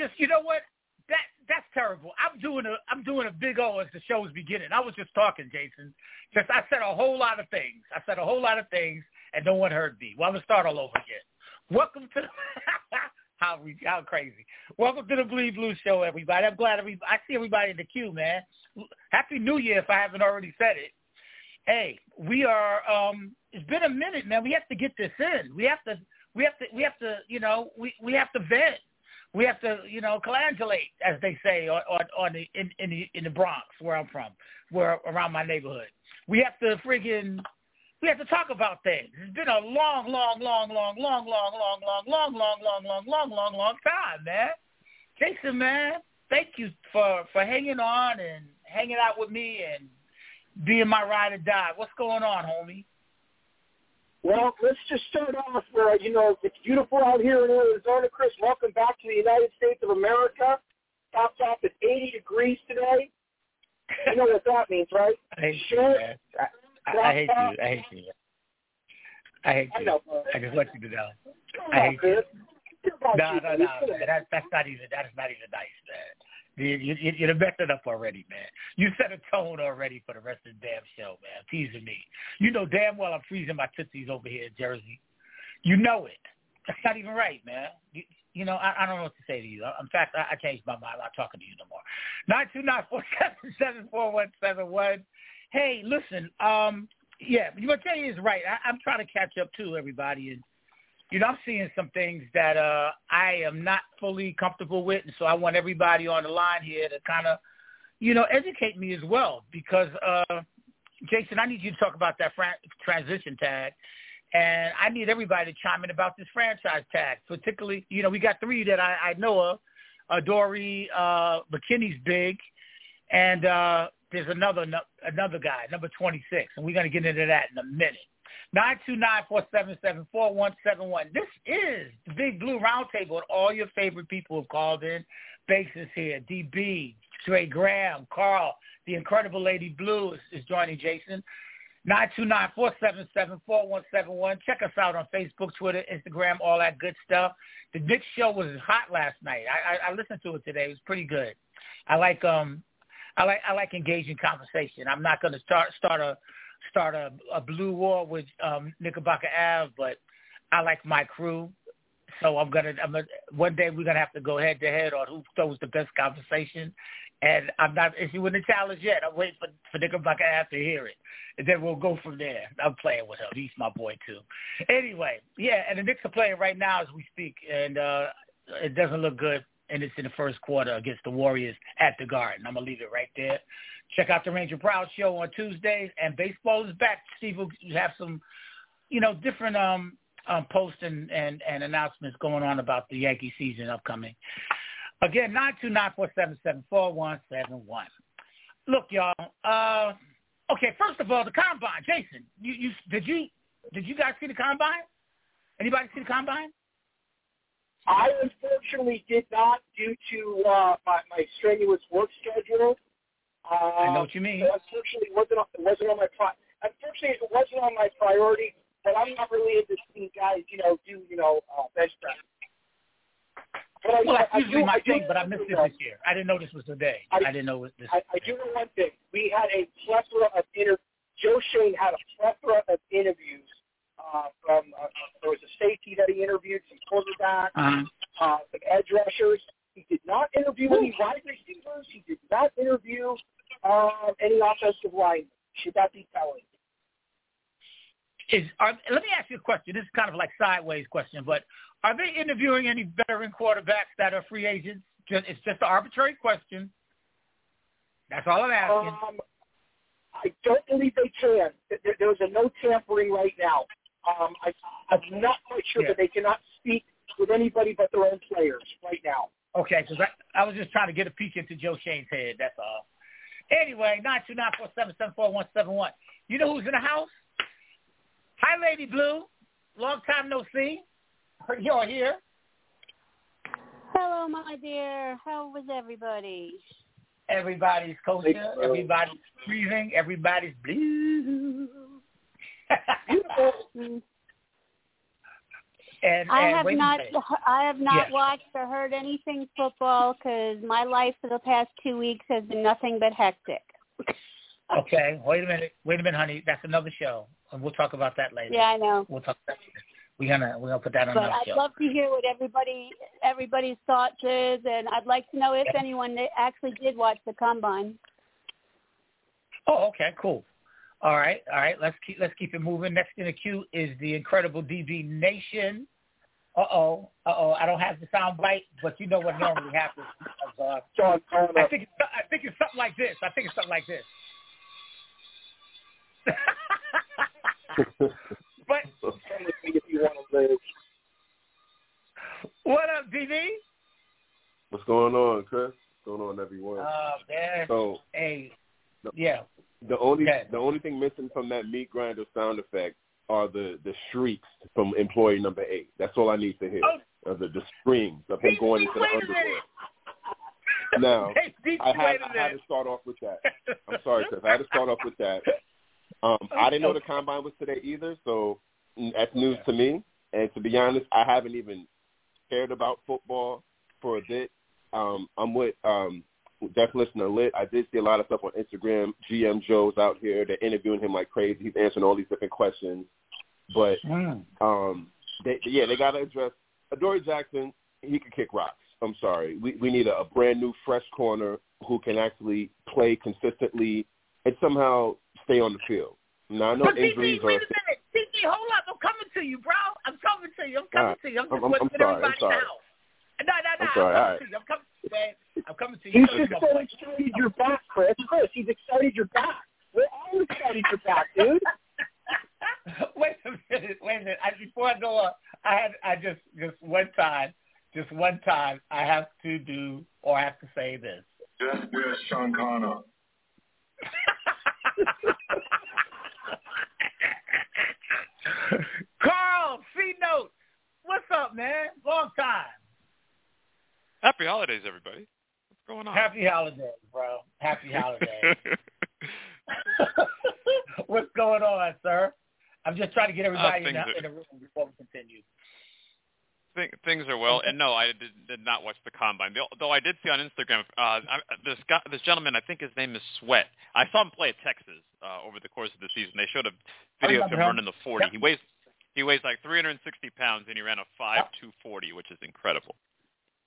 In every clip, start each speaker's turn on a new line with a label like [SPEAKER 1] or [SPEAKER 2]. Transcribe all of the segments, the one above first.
[SPEAKER 1] Just, you know what? That that's terrible. I'm doing a I'm doing a big O as the show's beginning. I was just talking, Jason. Just I said a whole lot of things. I said a whole lot of things, and no one heard me. Well, I'm gonna start all over again. Welcome to how how crazy. Welcome to the Bleed Blue Show, everybody. I'm glad every I see everybody in the queue, man. Happy New Year if I haven't already said it. Hey, we are. um It's been a minute, man. We have to get this in. We have to. We have to. We have to. You know. We we have to vent we have to, you know, calangulate, as they say, on, on, on the in, in the in the Bronx, where I'm from, where around my neighborhood. We have to friggin' we have to talk about things. It's been a long, long, long, long, long, long, long, long, long, long, long, long, long, long, long time, man. Jason, man, thank you for for hanging on and hanging out with me and being my ride or die. What's going on, homie?
[SPEAKER 2] Well, let's just start off where, you know, it's beautiful out here in Arizona, Chris. Welcome back to the United States of America. Topped off at 80 degrees today. You know what that means, right?
[SPEAKER 1] I hate you. I, I, I hate you. I hate you. I hate you. I, know, I just want you to know.
[SPEAKER 2] Come
[SPEAKER 1] I
[SPEAKER 2] on,
[SPEAKER 1] hate
[SPEAKER 2] Chris.
[SPEAKER 1] you. No, no, no. That, that's not even. That is not even nice, man. You, you, you're messing up already, man. You set a tone already for the rest of the damn show, man. Teasing me. You know damn well I'm freezing my tootsies over here in Jersey. You know it. That's not even right, man. You, you know, I, I don't know what to say to you. In fact, I, I changed my mind. I'm not talking to you no more. Nine two nine four seven seven four one seven one. Hey, listen. Um, yeah, what Jay is right. I, I'm trying to catch up too, everybody, and you know, I'm seeing some things that uh, I am not fully comfortable with, and so I want everybody on the line here to kind of, you know, educate me as well. Because, uh, Jason, I need you to talk about that fran- transition tag, and I need everybody to chime in about this franchise tag. Particularly, you know, we got three that I, I know of. Uh, Dory uh, McKinney's big, and uh, there's another another guy, number 26, and we're to get into that in a minute. Nine two nine four seven seven four one seven one. This is the Big Blue Roundtable, and all your favorite people have called in. Basis here, DB, Trey Graham, Carl, the incredible Lady Blue is, is joining Jason. Nine two nine four seven seven four one seven one. Check us out on Facebook, Twitter, Instagram, all that good stuff. The Dick Show was hot last night. I, I, I listened to it today. It was pretty good. I like um, I like I like engaging conversation. I'm not going to start start a start a, a blue war with um, Knickerbocker Ave, but I like my crew. So I'm gonna, I'm gonna one day we're gonna have to go head to head on who throws the best conversation. And I'm not issuing the challenge yet. I'm waiting for for Knickerbocker Ave to hear it, and then we'll go from there. I'm playing with him. He's my boy too. Anyway, yeah, and the Knicks are playing right now as we speak, and uh it doesn't look good. And it's in the first quarter against the Warriors at the Garden. I'm gonna leave it right there. Check out the Ranger Proud Show on Tuesdays, and baseball is back. Steve will have some, you know, different um, um posts and, and, and announcements going on about the Yankee season upcoming. Again, nine two nine four seven seven four one seven one. Look, y'all. Uh, okay, first of all, the combine. Jason, you, you did you did you guys see the combine? Anybody see the combine?
[SPEAKER 2] I unfortunately did not due to uh, my, my strenuous work schedule. Um,
[SPEAKER 1] I know what you mean.
[SPEAKER 2] Unfortunately, it wasn't on, it wasn't on my pri- unfortunately it wasn't on my priority. But I'm not really into seeing guys, you know, do you know uh, bench press. But I,
[SPEAKER 1] well, that's
[SPEAKER 2] I,
[SPEAKER 1] usually
[SPEAKER 2] I do,
[SPEAKER 1] my
[SPEAKER 2] I do
[SPEAKER 1] thing, but I missed it this year. I didn't know this was the day. I, I didn't know this.
[SPEAKER 2] I, I do know one thing. We had a plethora of inter. Joe Schoen had a plethora of interviews uh, from. Uh, there was a safety that he interviewed, some quarterbacks,
[SPEAKER 1] Uh-huh.
[SPEAKER 2] uh, some edge rushers. He did not interview any wide receivers. He did not interview um, any offensive line. Should that be telling?
[SPEAKER 1] Is are, let me ask you a question. This is kind of like sideways question, but are they interviewing any veteran quarterbacks that are free agents? Just, it's just an arbitrary question. That's all I'm asking.
[SPEAKER 2] Um, I don't believe they can. There, there's a no tampering right now. Um, I, I'm not quite sure
[SPEAKER 1] Yeah.
[SPEAKER 2] that they cannot speak with anybody but their own players right now.
[SPEAKER 1] Okay, because I, I was just trying to get a peek into Joe Schoen's head. That's all. Anyway, nine two nine four seven seven four one seven one. You know who's in the house? Hi, Lady Blue. Long time no see. You're here.
[SPEAKER 3] Hello, my dear. How was everybody?
[SPEAKER 1] Everybody's kosher. Everybody's breathing. Everybody's blue. and,
[SPEAKER 3] I
[SPEAKER 1] and
[SPEAKER 3] have not. I have not
[SPEAKER 1] Yes.
[SPEAKER 3] watched or heard anything football because my life for the past two weeks has been nothing but hectic.
[SPEAKER 1] Okay, wait a minute. Wait a minute, honey. That's another show, and we'll talk about that later.
[SPEAKER 3] Yeah, I know.
[SPEAKER 1] We'll talk about that. We're gonna we're gonna put that on
[SPEAKER 3] But I'd
[SPEAKER 1] show.
[SPEAKER 3] love to hear what everybody everybody's thoughts is, and I'd like to know if anyone actually did watch the combine.
[SPEAKER 1] Oh, okay, cool. All right, all right. Let's keep let's keep it moving. Next in the queue is the incredible DB Nation. Uh oh, uh oh. I don't have the sound bite, but you know what normally happens. Uh,
[SPEAKER 2] John
[SPEAKER 1] I think it's, I think it's something like this. I think it's something like this. but
[SPEAKER 2] Come with me if you want to live.
[SPEAKER 1] what up, DB?
[SPEAKER 4] What's going on, Chris? What's going on, everyone?
[SPEAKER 1] Oh man.
[SPEAKER 4] so
[SPEAKER 1] Hey, yeah.
[SPEAKER 4] The only
[SPEAKER 1] Okay.
[SPEAKER 4] the only thing missing from that meat grinder sound effect are the the shrieks from employee number eight. That's all I need to hear.
[SPEAKER 1] Oh.
[SPEAKER 4] The the screams of him going into the underworld. Now, I had I had to start off with that. I'm sorry, Chris. I had to start off with that. Um, I didn't know the combine was today either, so that's news to me. And to be honest, I haven't even cared about football for a bit. Um, I'm with um, Deaf Listener Lit. I did see a lot of stuff on Instagram. GM Joe's out here. They're interviewing him like crazy. He's answering all these different questions. But
[SPEAKER 1] Mm.
[SPEAKER 4] um, they, yeah, they got to address Adoree Jackson. He could kick rocks. I'm sorry. We we need a, a brand new, fresh corner who can actually play consistently and somehow stay on the field. Now I know
[SPEAKER 1] But
[SPEAKER 4] injuries
[SPEAKER 1] DB, wait a minute. DB, hold up. I'm coming to you, bro. I'm coming to you. I'm coming
[SPEAKER 4] All right.
[SPEAKER 1] to you. I'm just
[SPEAKER 4] I'm- I'm- I'm sorry. I'm sorry.
[SPEAKER 1] now. No, no, no.
[SPEAKER 4] I'm sorry.
[SPEAKER 1] I'm coming
[SPEAKER 4] right.
[SPEAKER 1] to you. I'm coming to you, man. I'm coming to you.
[SPEAKER 2] He's just so excited you're back, Chris. Chris, he's excited you're back. We're all excited you're back, dude.
[SPEAKER 1] wait a minute. Wait a minute. I, before I go on, I had I just just one time, just one time, I have to do or I have to say this.
[SPEAKER 5] Yes, yes, Sean Connor.
[SPEAKER 1] Carl, C note. What's up, man? Long time.
[SPEAKER 6] Happy holidays, everybody. What's going on?
[SPEAKER 1] Happy holidays, bro. Happy holidays. What's going on, sir? I'm just trying to get everybody in,
[SPEAKER 6] things
[SPEAKER 1] the,
[SPEAKER 6] are-
[SPEAKER 1] in the room before we continue.
[SPEAKER 6] Thing- Things are well, and no, I did, did not watch the combine. Though- Though I did see on Instagram uh, I, this guy, this gentleman, I think his name is Sweat. I saw him play at Texas uh, over the course of the season. They showed a video of him
[SPEAKER 1] him.
[SPEAKER 6] running the 40.
[SPEAKER 1] Yep.
[SPEAKER 6] He weighs he weighs like 360 pounds, and he ran a five two forty, which is incredible.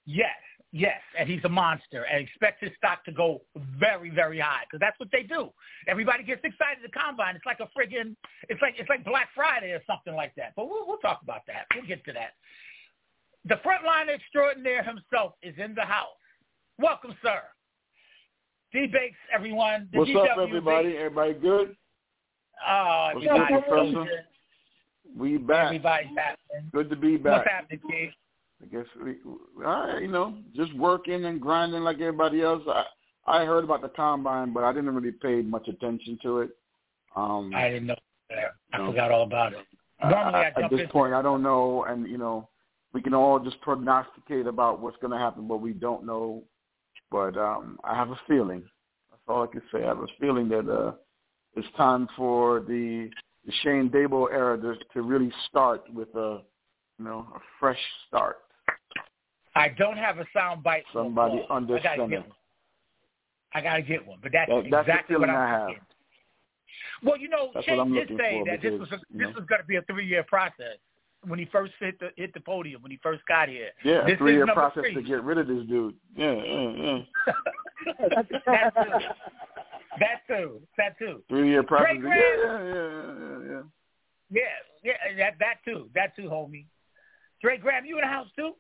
[SPEAKER 1] Yes, yes, and he's a monster, and expect his stock to go very, very high because that's what they do. Everybody gets excited at the combine. It's like a friggin', it's like it's like Black Friday or something like that. But we'll we'll talk about that. We'll get to that. The frontline extraordinaire himself is in the house. Welcome, sir. D Bakes, everyone. The
[SPEAKER 7] What's up, everybody? Everybody good?
[SPEAKER 1] Oh, everybody's
[SPEAKER 7] up, Professor? We back.
[SPEAKER 1] Everybody's happening.
[SPEAKER 7] Good to be back.
[SPEAKER 1] What's happening, kid?
[SPEAKER 7] I guess we, right, you know, just working and grinding like everybody else. I I heard about the combine, but I didn't really pay much attention to it. Um,
[SPEAKER 1] I didn't know. That. I
[SPEAKER 7] No.
[SPEAKER 1] forgot all about it. Normally, I
[SPEAKER 7] I-
[SPEAKER 1] jump
[SPEAKER 7] at this
[SPEAKER 1] in-
[SPEAKER 7] point, I don't know, and you know, we can all just prognosticate about what's going to happen, but we don't know. But um, I have a feeling. That's all I can say. I have a feeling that uh, it's time for the, the Schoen Daboll era to, to really start with a, you know, a fresh start.
[SPEAKER 1] I don't have a sound bite.
[SPEAKER 7] Somebody
[SPEAKER 1] Paul.
[SPEAKER 7] under
[SPEAKER 1] I gotta get one. I gotta get one, but that's
[SPEAKER 7] That- that's
[SPEAKER 1] exactly what I'm
[SPEAKER 7] I have.
[SPEAKER 1] thinking. Well, you know,
[SPEAKER 7] That's Schoen
[SPEAKER 1] did say that this was a, this
[SPEAKER 7] know.
[SPEAKER 1] was going to be a three year process when he first hit the hit the podium when he first got here.
[SPEAKER 7] Yeah,
[SPEAKER 1] This
[SPEAKER 7] a three-year
[SPEAKER 1] number
[SPEAKER 7] process
[SPEAKER 1] three.
[SPEAKER 7] to get rid of this dude. Yeah, yeah, yeah.
[SPEAKER 1] that too. That too. That too.
[SPEAKER 7] Three-year process.
[SPEAKER 1] Drake
[SPEAKER 7] Yeah,
[SPEAKER 1] Graham.
[SPEAKER 7] yeah, yeah, yeah, yeah.
[SPEAKER 1] Yeah, yeah, that that too. That too, homie. Drake Graham, you in the house too?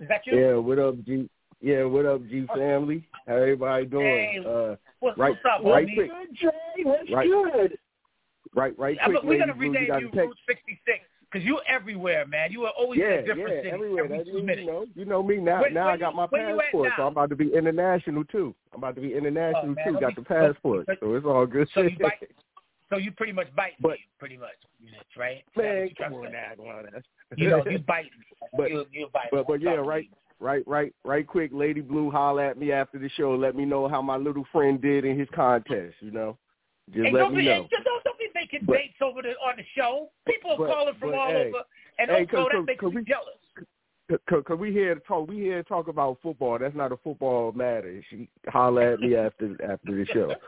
[SPEAKER 1] Is that you?
[SPEAKER 8] Yeah, what up, G? Yeah, what up, G family? How everybody doing?
[SPEAKER 1] Hey,
[SPEAKER 8] uh,
[SPEAKER 1] What's,
[SPEAKER 8] right-
[SPEAKER 1] what's up,
[SPEAKER 8] right
[SPEAKER 1] homie?
[SPEAKER 8] quick.
[SPEAKER 2] Good, Jay. What's
[SPEAKER 8] Right.
[SPEAKER 2] good?
[SPEAKER 8] right, right
[SPEAKER 1] Yeah,
[SPEAKER 8] quick,
[SPEAKER 1] but we're gonna
[SPEAKER 8] Blue, you
[SPEAKER 1] rename you. Route 66 because you're everywhere, man. You are always
[SPEAKER 8] yeah,
[SPEAKER 1] in a different
[SPEAKER 8] yeah,
[SPEAKER 1] city
[SPEAKER 8] everywhere.
[SPEAKER 1] every
[SPEAKER 8] That,
[SPEAKER 1] two
[SPEAKER 8] you,
[SPEAKER 1] minutes.
[SPEAKER 8] know, you know me now.
[SPEAKER 1] Where-
[SPEAKER 8] now
[SPEAKER 1] where
[SPEAKER 8] I got
[SPEAKER 1] you-
[SPEAKER 8] my
[SPEAKER 1] where you at
[SPEAKER 8] passport, so? I'm about to be international too. I'm about to be international
[SPEAKER 1] Oh, man,
[SPEAKER 8] too. Got
[SPEAKER 1] be-
[SPEAKER 8] the passport,
[SPEAKER 1] don't-
[SPEAKER 8] so it's all good.
[SPEAKER 1] So you bite. So you pretty much bite me, pretty much, right?
[SPEAKER 8] Man, come on now, come on now.
[SPEAKER 1] You know, you bite me.
[SPEAKER 8] But-
[SPEAKER 1] you, you bite
[SPEAKER 8] But
[SPEAKER 1] me.
[SPEAKER 8] but yeah, right, right, right, right. Quick, Lady Blue, holler at me after the show. Let me know how my little friend did in his contest. You know, just let me
[SPEAKER 1] be,
[SPEAKER 8] know.
[SPEAKER 1] don't, don't be making
[SPEAKER 8] But-
[SPEAKER 1] dates over the on the show. People are
[SPEAKER 8] but-
[SPEAKER 1] calling from all
[SPEAKER 8] hey,
[SPEAKER 1] over, and
[SPEAKER 8] hey,
[SPEAKER 1] also that makes me jealous.
[SPEAKER 8] Cause we here to talk. We here to talk about football. That's not a football matter. She holler at me after after the show.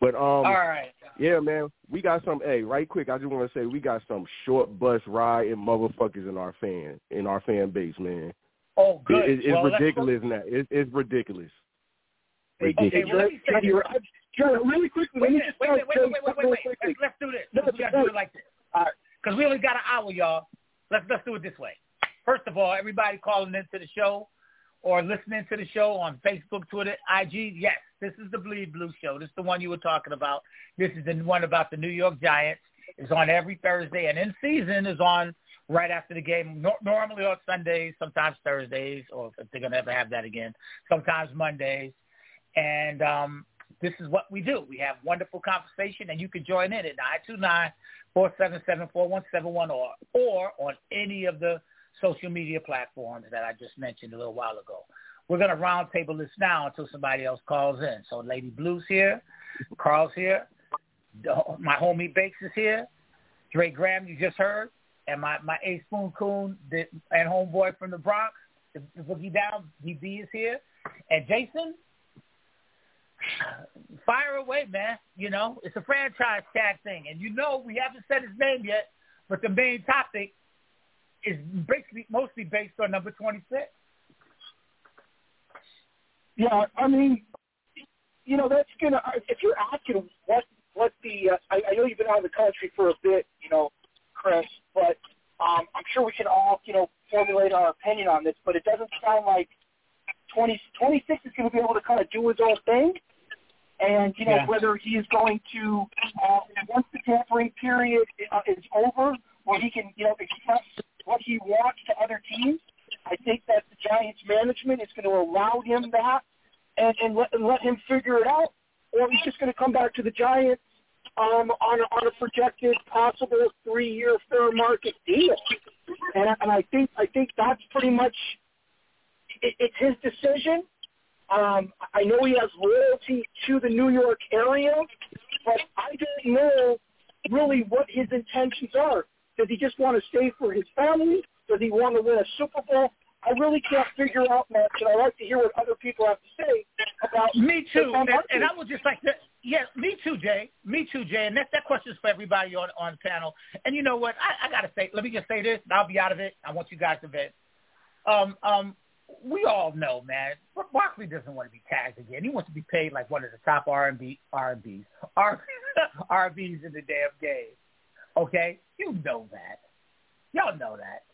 [SPEAKER 8] But um,
[SPEAKER 1] all right.
[SPEAKER 8] yeah, man, we got some. Hey, right quick, I just want to say we got some short bus riding motherfuckers in our fan in our fan base, man.
[SPEAKER 1] Oh, good.
[SPEAKER 8] It, it, it's
[SPEAKER 1] well,
[SPEAKER 8] ridiculous now. It, it's ridiculous.
[SPEAKER 1] Okay,
[SPEAKER 8] Ridiculous.
[SPEAKER 1] well, let me say
[SPEAKER 2] Johnny,
[SPEAKER 1] this.
[SPEAKER 2] I- Johnny, really quickly,
[SPEAKER 1] Wait
[SPEAKER 2] let me just
[SPEAKER 1] Wait, wait, wait, wait, wait, wait, wait. Let's, let's do this.
[SPEAKER 2] No,
[SPEAKER 1] we gotta do
[SPEAKER 2] no.
[SPEAKER 1] it like this.
[SPEAKER 2] All right.
[SPEAKER 1] Because we only got an hour, y'all. Let's let's do it this way. First of all, everybody calling into the show or listening to the show on Facebook, Twitter, IG, yes, this is the Bleed Blue Show. This is the one you were talking about. This is the one about the New York Giants. It's on every Thursday, and in season is on right after the game. Nor- normally on Sundays, sometimes Thursdays, or if they're gonna ever have that again, sometimes Mondays. And um, this is what we do. We have wonderful conversation, and you can join in at 929-477-4171 or, or on any of the social media platforms that I just mentioned a little while ago. We're going to roundtable this now until somebody else calls in. So Lady Blue's here, Carl's here, my homie Bakes is here, Dre Graham you just heard, and my, my A Spoon Coon the, and homeboy from the Bronx, the, the Boogie Down, DB is here, and Jason, fire away, man. You know, it's a franchise tag thing. And you know we haven't said his name yet, but the main topic is basically mostly based on number 26.
[SPEAKER 2] Yeah, I mean, you know, that's gonna. If you're asking what what the, uh, I, I know you've been out of the country for a bit, you know, Chris, but um, I'm sure we can all, you know, formulate our opinion on this. But it doesn't sound like 20, 26 is going to be able to kind of do his own thing. And you know
[SPEAKER 1] Yeah.
[SPEAKER 2] whether he is going to uh, once the tampering period uh, is over, where he can you know express what he wants to other teams. I think that the Giants management is going to allow him that and, and, let, and let him figure it out, or he's just going to come back to the Giants um, on, a, on a projected possible three-year fair market deal. And, and I think I think that's pretty much it, it's his decision. Um, I know he has loyalty to the New York area, but I don't know really what his intentions are. Does he just want to stay for his family? Does he want to win a Super Bowl? I really can't figure out much, and I like to hear what other people have to say about
[SPEAKER 1] Me too. And, and I would just like to, yeah, me too, Jay. Me too, Jay. And that, that question is for everybody on, on the panel. And you know what? I, I got to say, let me just say this, and I'll be out of it. I want you guys to vent. Um, um, we all know, man, Barkley doesn't want to be tagged again. He wants to be paid like one of the top R&B, R&Bs, R&Bs in the damn game. Okay? You know that. Y'all know that.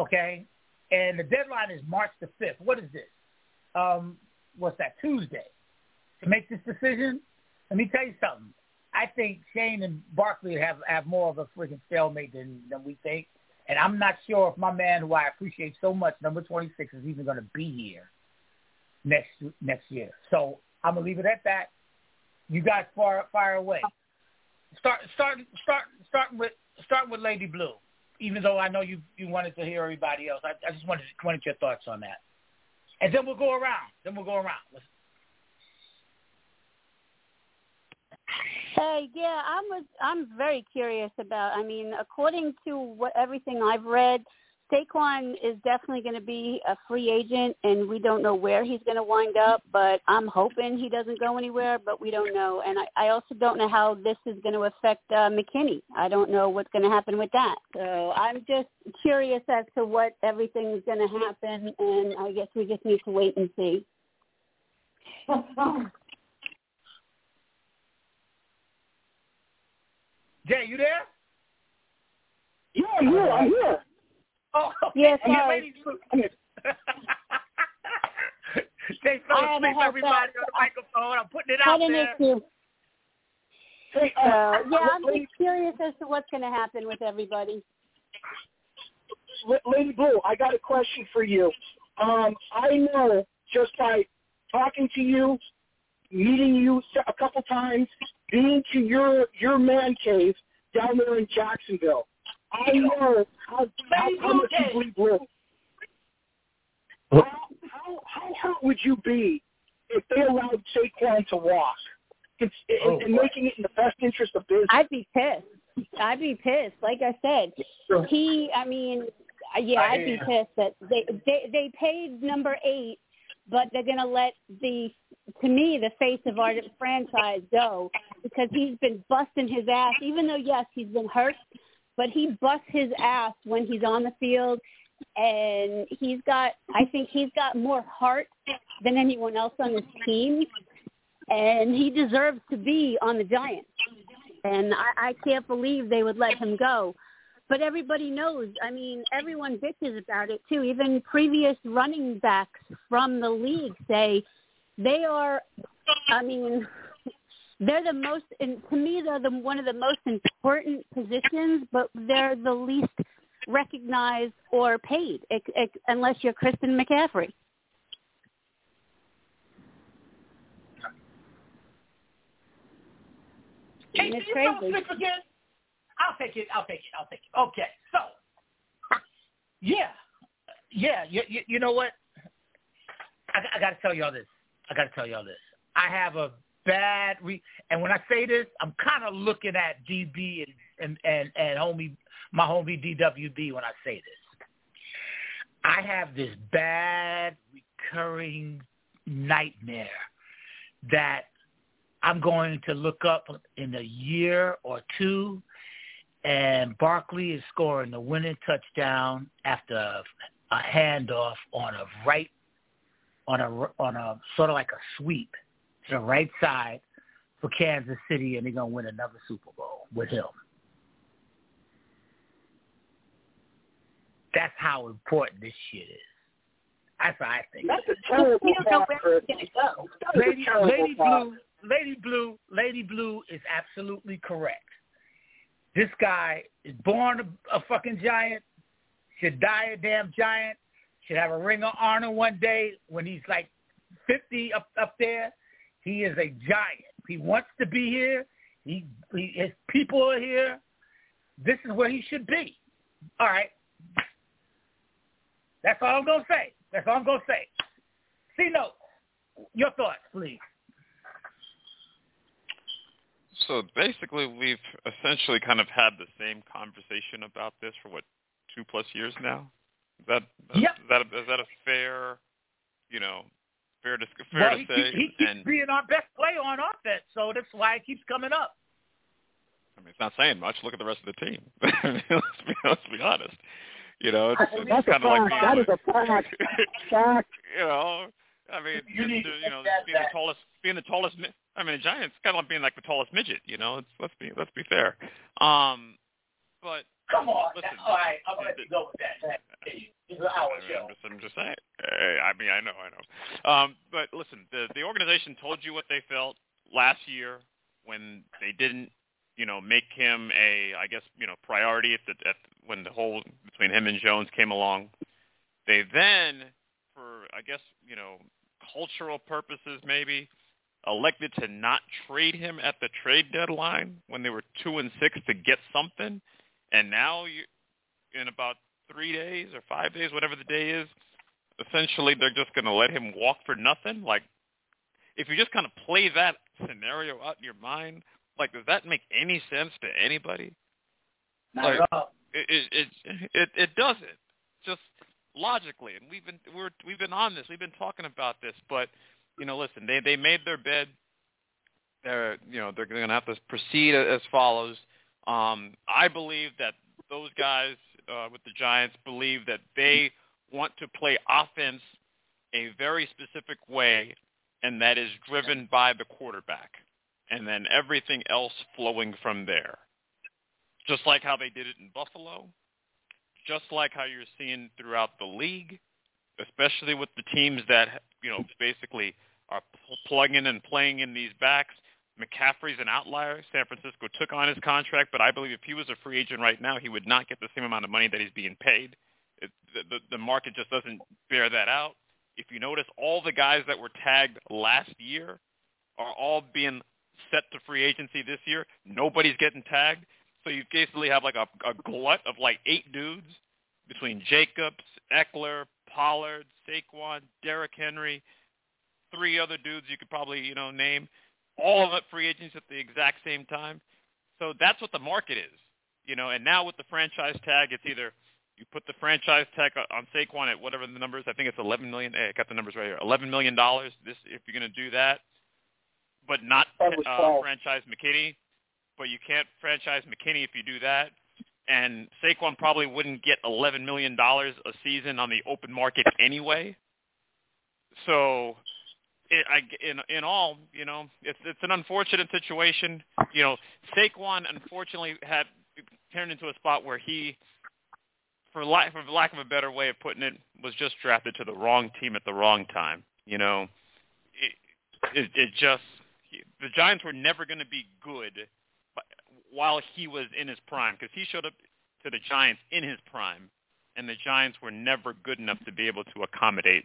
[SPEAKER 1] Okay? And the deadline is March the 5th. What is this? Um, what's that, Tuesday? To make this decision? Let me tell you something. I think Schoen and Barkley have, have more of a freaking stalemate than, than we think. And I'm not sure if my man, who I appreciate so much, number 26, is even going to be here next next year. So I'm gonna leave it at that. You guys fire fire away. Start start start starting with starting with Lady Blue. Even though I know you you wanted to hear everybody else, I, I just wanted to wanted your thoughts on that. And then we'll go around. Then we'll go around. Let's,
[SPEAKER 3] Hey, yeah, I'm was I'm very curious about. I mean, according to what everything I've read, Saquon is definitely going to be a free agent, and we don't know where he's going to wind up. But I'm hoping he doesn't go anywhere, but we don't know. And I, I also don't know how this is going to affect uh, McKinney. I don't know what's going to happen with that. So I'm just curious as to what everything is going to happen, and I guess we just need to wait and see.
[SPEAKER 1] Jay, you there?
[SPEAKER 2] Yeah, I'm here. I'm here.
[SPEAKER 1] Oh,
[SPEAKER 3] Yes,
[SPEAKER 1] okay.
[SPEAKER 3] sorry.
[SPEAKER 1] Lady Blue. Fell
[SPEAKER 3] I had to
[SPEAKER 1] asleep.
[SPEAKER 3] help
[SPEAKER 1] Everybody
[SPEAKER 3] out.
[SPEAKER 1] on the microphone. I'm putting it out there.
[SPEAKER 3] issue.
[SPEAKER 2] Hey,
[SPEAKER 3] So
[SPEAKER 2] uh,
[SPEAKER 3] yeah, I'm just curious as to what's going to happen with everybody.
[SPEAKER 2] Lady Blue, I got a question for you. Um, I know just by talking to you, meeting you a couple times, being to your your man cave down there in Jacksonville. I know how how, how much you bleed blue. How, how how hurt would you be if they allowed Saquon to walk? It's,
[SPEAKER 1] Oh,
[SPEAKER 2] and, and making it in the best interest of business.
[SPEAKER 3] I'd be pissed. I'd be pissed. Like I said, he. I mean, uh, yeah,
[SPEAKER 1] I
[SPEAKER 3] I'd be pissed that they they they paid number eight, but they're gonna let the to me the face of our franchise go because he's been busting his ass. Even though yes, he's been hurt, but he busts his ass when he's on the field. And he's got, I think he's got more heart than anyone else on his team, and he deserves to be on the Giants and I, I can't believe they would let him go. But everybody knows. I mean, everyone bitches about it too. Even previous running backs from the league say they are. I mean, they're the most. And to me, they're the one of the most important positions, but they're the least recognized or paid, ex- ex- unless you're Christian McCaffrey.
[SPEAKER 1] Casey,
[SPEAKER 3] it's
[SPEAKER 1] you fell
[SPEAKER 3] crazy.
[SPEAKER 1] again? I'll take it. I'll take it. I'll take it. Okay. So, yeah, yeah. You, you, you know what? I, I got to tell y'all this. I got to tell y'all this. I have a bad re- and when I say this, I'm kind of looking at DB and and and, and homie, my homie DWB when I say this. I have this bad recurring nightmare that I'm going to look up in a year or two, and Barkley is scoring the winning touchdown after a, a handoff on a right, on a on a sort of like a sweep to the right side for Kansas City, and they're gonna win another Super Bowl with him. That's how important this shit is. That's what I think.
[SPEAKER 2] That's a terrible
[SPEAKER 3] We don't know where it's going to go.
[SPEAKER 2] That is a
[SPEAKER 1] Lady, Lady. Blue, Lady Blue, Lady Blue is absolutely correct. This guy is born a, a fucking giant, should die a damn giant, should have a ring of honor one day when he's like 50 up up there. He is a giant. He wants to be here. He, he his people are here. This is where he should be. All right. That's all I'm gonna say. That's all I'm gonna say. C note. Your thoughts, please.
[SPEAKER 6] So basically, we've essentially kind of had the same conversation about this for what two plus years now. Is that
[SPEAKER 1] Yep.
[SPEAKER 6] is that is that a fair, you know, fair to fair
[SPEAKER 1] well,
[SPEAKER 6] to
[SPEAKER 1] he,
[SPEAKER 6] say?
[SPEAKER 1] keep, he keeps
[SPEAKER 6] and
[SPEAKER 1] being our best player on offense, so that's why it keeps coming up.
[SPEAKER 6] I mean, it's not saying much. Look at the rest of the team. let's be let's be honest. You know, it's, it's
[SPEAKER 2] That's a
[SPEAKER 6] kind of like being
[SPEAKER 2] That is a fact. Fact.
[SPEAKER 6] you know, I mean,
[SPEAKER 1] You
[SPEAKER 6] just,
[SPEAKER 1] need to
[SPEAKER 6] you know,
[SPEAKER 1] get that
[SPEAKER 6] being the tallest, being the tallest. I mean, a giant's kind of like being like the tallest midget. You know, it's let's be let's be fair. Um, but
[SPEAKER 1] Come on.
[SPEAKER 6] Listen,
[SPEAKER 1] all right, I'm gonna
[SPEAKER 6] the-
[SPEAKER 1] go with that. It's an hour
[SPEAKER 6] I mean,
[SPEAKER 1] show.
[SPEAKER 6] I'm just, I'm just saying. Hey, I mean, I know, I know. Um, but listen, the the organization told you what they felt last year when they didn't, you know, make him a, I guess, you know, priority at the at when the whole between him and Jones came along. They then, for I guess, you know, cultural purposes, maybe elected to not trade him at the trade deadline when they were two and six to get something, and now you, in about three days or five days, whatever the day is, essentially they're just going to let him walk for nothing. Like, if you just kind of play that scenario out in your mind, like, does that make any sense to anybody?
[SPEAKER 1] Not
[SPEAKER 6] Like-
[SPEAKER 1] at all.
[SPEAKER 6] It it it it, it doesn't. Just logically, and we've been we're we've been on this. We've been talking about this, but you know, listen, they they made their bed. They're you know they're going to have to proceed as follows. Um, I believe that those guys uh, with the Giants believe that they want to play offense a very specific way, and that is driven by the quarterback, and then everything else flowing from there. Just like how they did it in Buffalo, just like how you're seeing throughout the league, especially with the teams that you know basically are pl- plugging and playing in these backs. McCaffrey's an outlier. San Francisco took on his contract, but I believe if he was a free agent right now, he would not get the same amount of money that he's being paid. It, the, the market just doesn't bear that out. If you notice, all the guys that were tagged last year are all being set to free agency this year. Nobody's getting tagged. So you basically have like a, a glut of like eight dudes between Jacobs, Ekeler, Pollard, Saquon, Derrick Henry, three other dudes you could probably, you know, name, all of it free agents at the exact same time. So that's what the market is, you know. And now with the franchise tag, it's either you put the franchise tag on Saquon at whatever the numbers. I think it's eleven million. Hey, I got the numbers right here. Eleven million dollars. This if you're going to do that, but not uh, franchise McKinney. But you can't franchise McKinney if you do that. And Saquon probably wouldn't get eleven million dollars a season on the open market anyway. So it, I, in in all, you know, it's it's an unfortunate situation. You know, Saquon unfortunately had turned into a spot where he, for lack for lack of a better way of putting it, was just drafted to the wrong team at the wrong time. You know, it it, it just the Giants were never going to be good while he was in his prime because he showed up to the Giants in his prime, and the Giants were never good enough to be able to accommodate,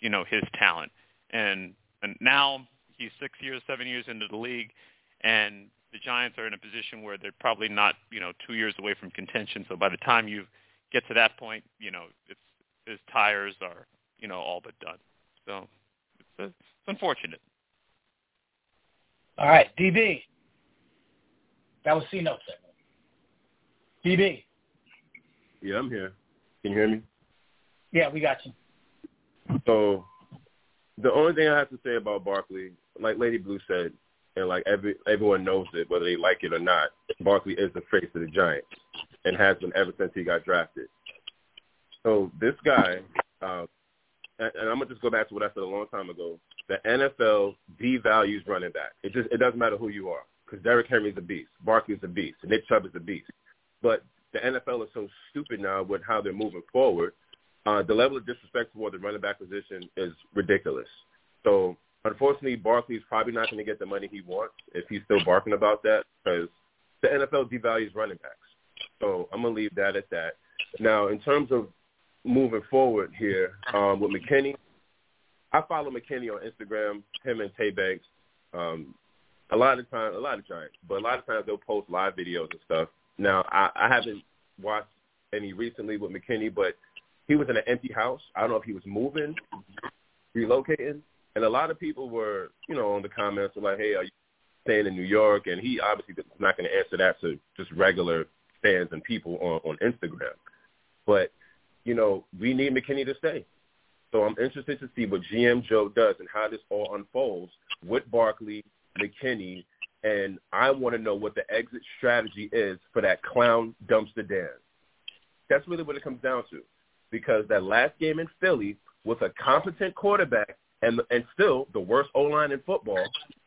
[SPEAKER 6] you know, his talent and and now he's six years, seven years into the league, and the Giants are in a position where they're probably not, you know, two years away from contention. So by the time you get to that point, you know, it's his tires are, you know, all but done. So it's, uh, it's unfortunate.
[SPEAKER 1] All right, DB. That was C note segment. DB.
[SPEAKER 4] Yeah, I'm here. Can you hear me?
[SPEAKER 1] Yeah, we got you.
[SPEAKER 4] So the only thing I have to say about Barkley, like Lady Blue said, and like every everyone knows it, whether they like it or not, Barkley is the face of the Giants and has been ever since he got drafted. So this guy, um, and, and I'm gonna just go back to what I said a long time ago. The NFL devalues running back. It just it doesn't matter who you are because Derrick Henry's a beast, Barkley's a beast, Nick Chubb is a beast. But the NFL is so stupid now with how they're moving forward uh, the level of disrespect toward the running back position is ridiculous. So unfortunately, Barkley's probably not going to get the money he wants if he's still barking about that because the NFL devalues running backs. So I'm going to leave that at that. Now, in terms of moving forward here um, with McKinney, I follow McKinney on Instagram, him and Tay Banks. Um, a lot of times, a lot of Giants, but a lot of times they'll post live videos and stuff. Now, I, I haven't watched any recently with McKinney, but he was in an empty house. I don't know if he was moving, relocating, and a lot of people were, you know, on the comments were like, "Hey, are you staying in New York?" And he obviously was not going to answer that to just regular fans and people on on Instagram. But you know, we need McKinney to stay. So I'm interested to see what GM Joe does and how this all unfolds with Barkley, McKinney, and I want to know what the exit strategy is for that clown dumpster Dan. That's really what it comes down to because that last game in Philly with a competent quarterback and and still the worst O line in football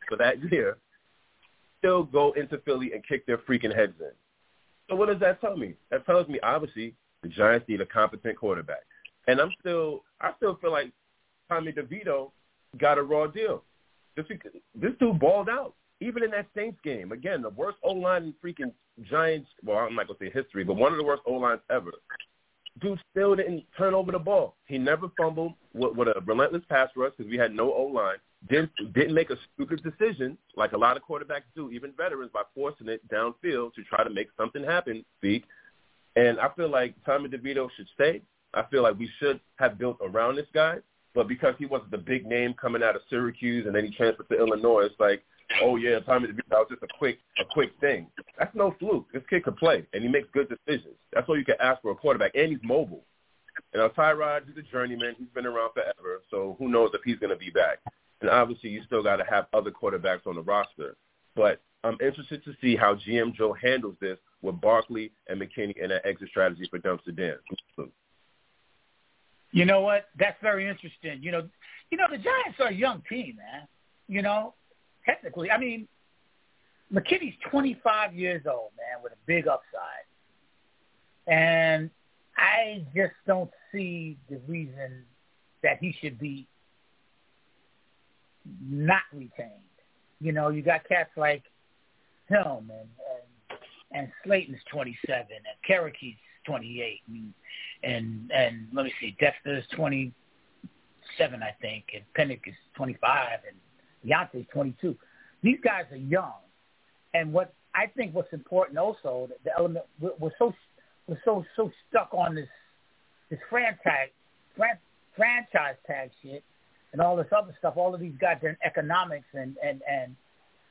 [SPEAKER 4] for that year, still go into Philly and kick their freaking heads in. So what does that tell me? That tells me obviously the Giants need a competent quarterback, and I'm still I still feel like Tommy DeVito got a raw deal. This this dude balled out. Even in that Saints game, again, the worst O line in freaking Giants. Well, I'm not gonna say history, but one of the worst O lines ever dude still didn't turn over the ball. He never fumbled with, with a relentless pass rush because we had no O line. Didn't didn't make a stupid decision like a lot of quarterbacks do, even veterans, by forcing it downfield to try to make something happen. Speak, and I feel like Tommy DeVito should stay. I feel like we should have built around this guy, but because he wasn't the big name coming out of Syracuse and then he transferred to Illinois, it's like oh yeah, Tommy DeVito was just a quick a quick thing. That's no fluke. This kid can play and he makes good decisions. That's all you can ask for a quarterback, and he's mobile. And now Tyrod is a journeyman. He's been around forever, so who knows if he's going to be back. And obviously, you still got to have other quarterbacks on the roster. But I'm interested to see how GM Joe handles this with Barkley and McKinney and that exit strategy for Dumpster Dan.
[SPEAKER 1] You know what? That's very interesting. You know, you know the Giants are a young team, man. You know, technically, I mean, McKinney's 25 years old, man, with a big upside. And I just don't see the reason that he should be not retained. You know, you got cats like Helm and and, and Slayton's 27 and Kereke's 28 and and and let me see, Dexter's 27, I think, and Pennick is 25 and Beyonce's 22. These guys are young, and what I think what's important also the, element we're, so we're so so stuck on this this franchise fran, franchise tag shit and all this other stuff. All of these goddamn economics and and and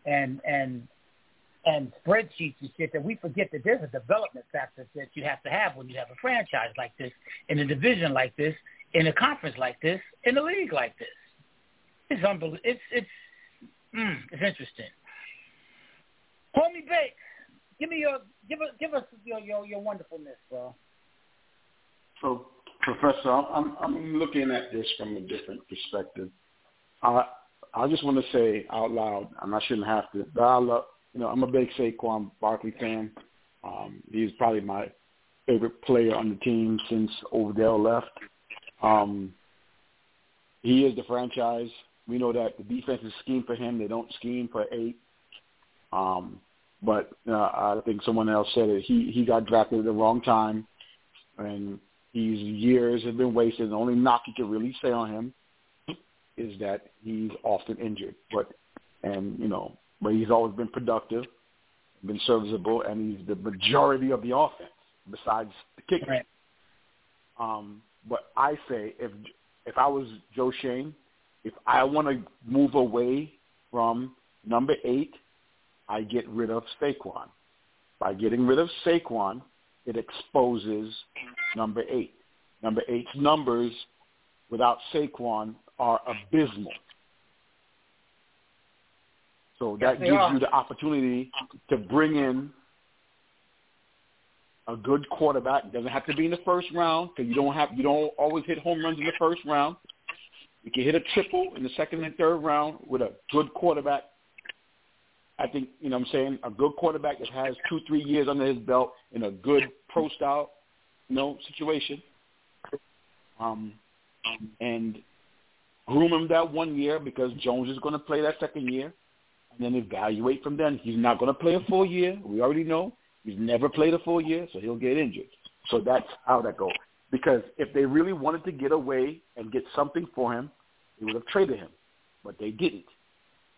[SPEAKER 1] and and and spreadsheets and shit that we forget that there's a development factor that you have to have when you have a franchise like this, in a division like this, in a conference like this, in a league like this. It's unbelievable. It's it's mm, it's interesting. Homie Bakes, give me your give us give us your your, your wonderfulness, bro.
[SPEAKER 7] So, Professor, I'm I'm looking at this from a different perspective. I I just want to say out loud, and I shouldn't have to, but I love, you know, I'm a big Saquon Barkley fan. Um, he's probably my favorite player on the team since Odell left. Um, he is the franchise. We know that the defense is scheme for him. They don't scheme for eight. Um, but uh, I think someone else said it. He he got drafted at the wrong time, and his years have been wasted. The only knock you can really say on him is that he's often injured. But and you know, but he's always been productive, been serviceable, and he's the majority of the offense besides the kicker.
[SPEAKER 1] Right.
[SPEAKER 7] Um, but I say if if I was Joe Schoen, if I want to move away from number eight, I get rid of Saquon. By getting rid of Saquon, it exposes number eight. Number eight's numbers without Saquon are abysmal. So that
[SPEAKER 1] Yes,
[SPEAKER 7] gives
[SPEAKER 1] are.
[SPEAKER 7] you the opportunity to bring in a good quarterback. It doesn't have to be in the first round because you don't have you don't always hit home runs in the first round. You can hit a triple in the second and third round with a good quarterback. I think you know what I'm saying a good quarterback that has two three years under his belt in a good pro style you know situation. Um, and groom him that one year because Jones is going to play that second year, and then evaluate from then. He's not going to play a full year. We already know he's never played a full year, so he'll get injured. So that's how that goes. Because if they really wanted to get away and get something for him, they would have traded him, but they didn't.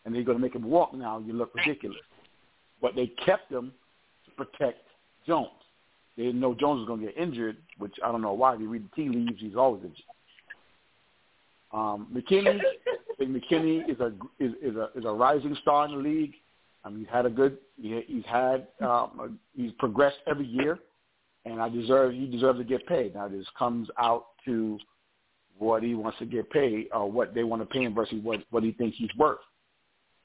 [SPEAKER 7] And they're going to make him walk now. You look ridiculous. But they kept him to protect Jones. They didn't know Jones was going to get injured, which I don't know why. If you read the tea leaves, he's always injured. Um, McKinney, I think McKinney is a is, is a is a rising star in the league. I mean, he's had a good. He, he's had um, a, he's progressed every year, and I deserve he deserves to get paid. Now this comes out to what he wants to get paid or what they want to pay him versus what what he thinks he's worth.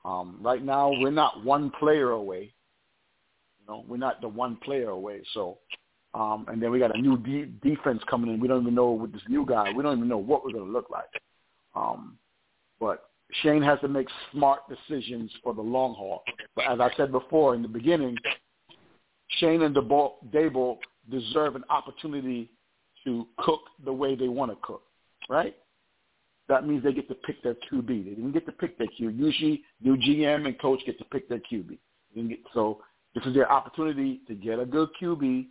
[SPEAKER 7] Um, right now, we're not one player away. You know, we're not the one player away. So, um, and then we got a new de- defense coming in. We don't even know with this new guy. We don't even know what we're going to look like. Um, but Schoen has to make smart decisions for the long haul. But as I said before in the beginning, Schoen and Debo Daboll deserve an opportunity to cook the way they want to cook, right? That means they get to pick their QB. They didn't get to pick their QB. Usually, new GM and coach get to pick their QB. Get, so this is their opportunity to get a good QB,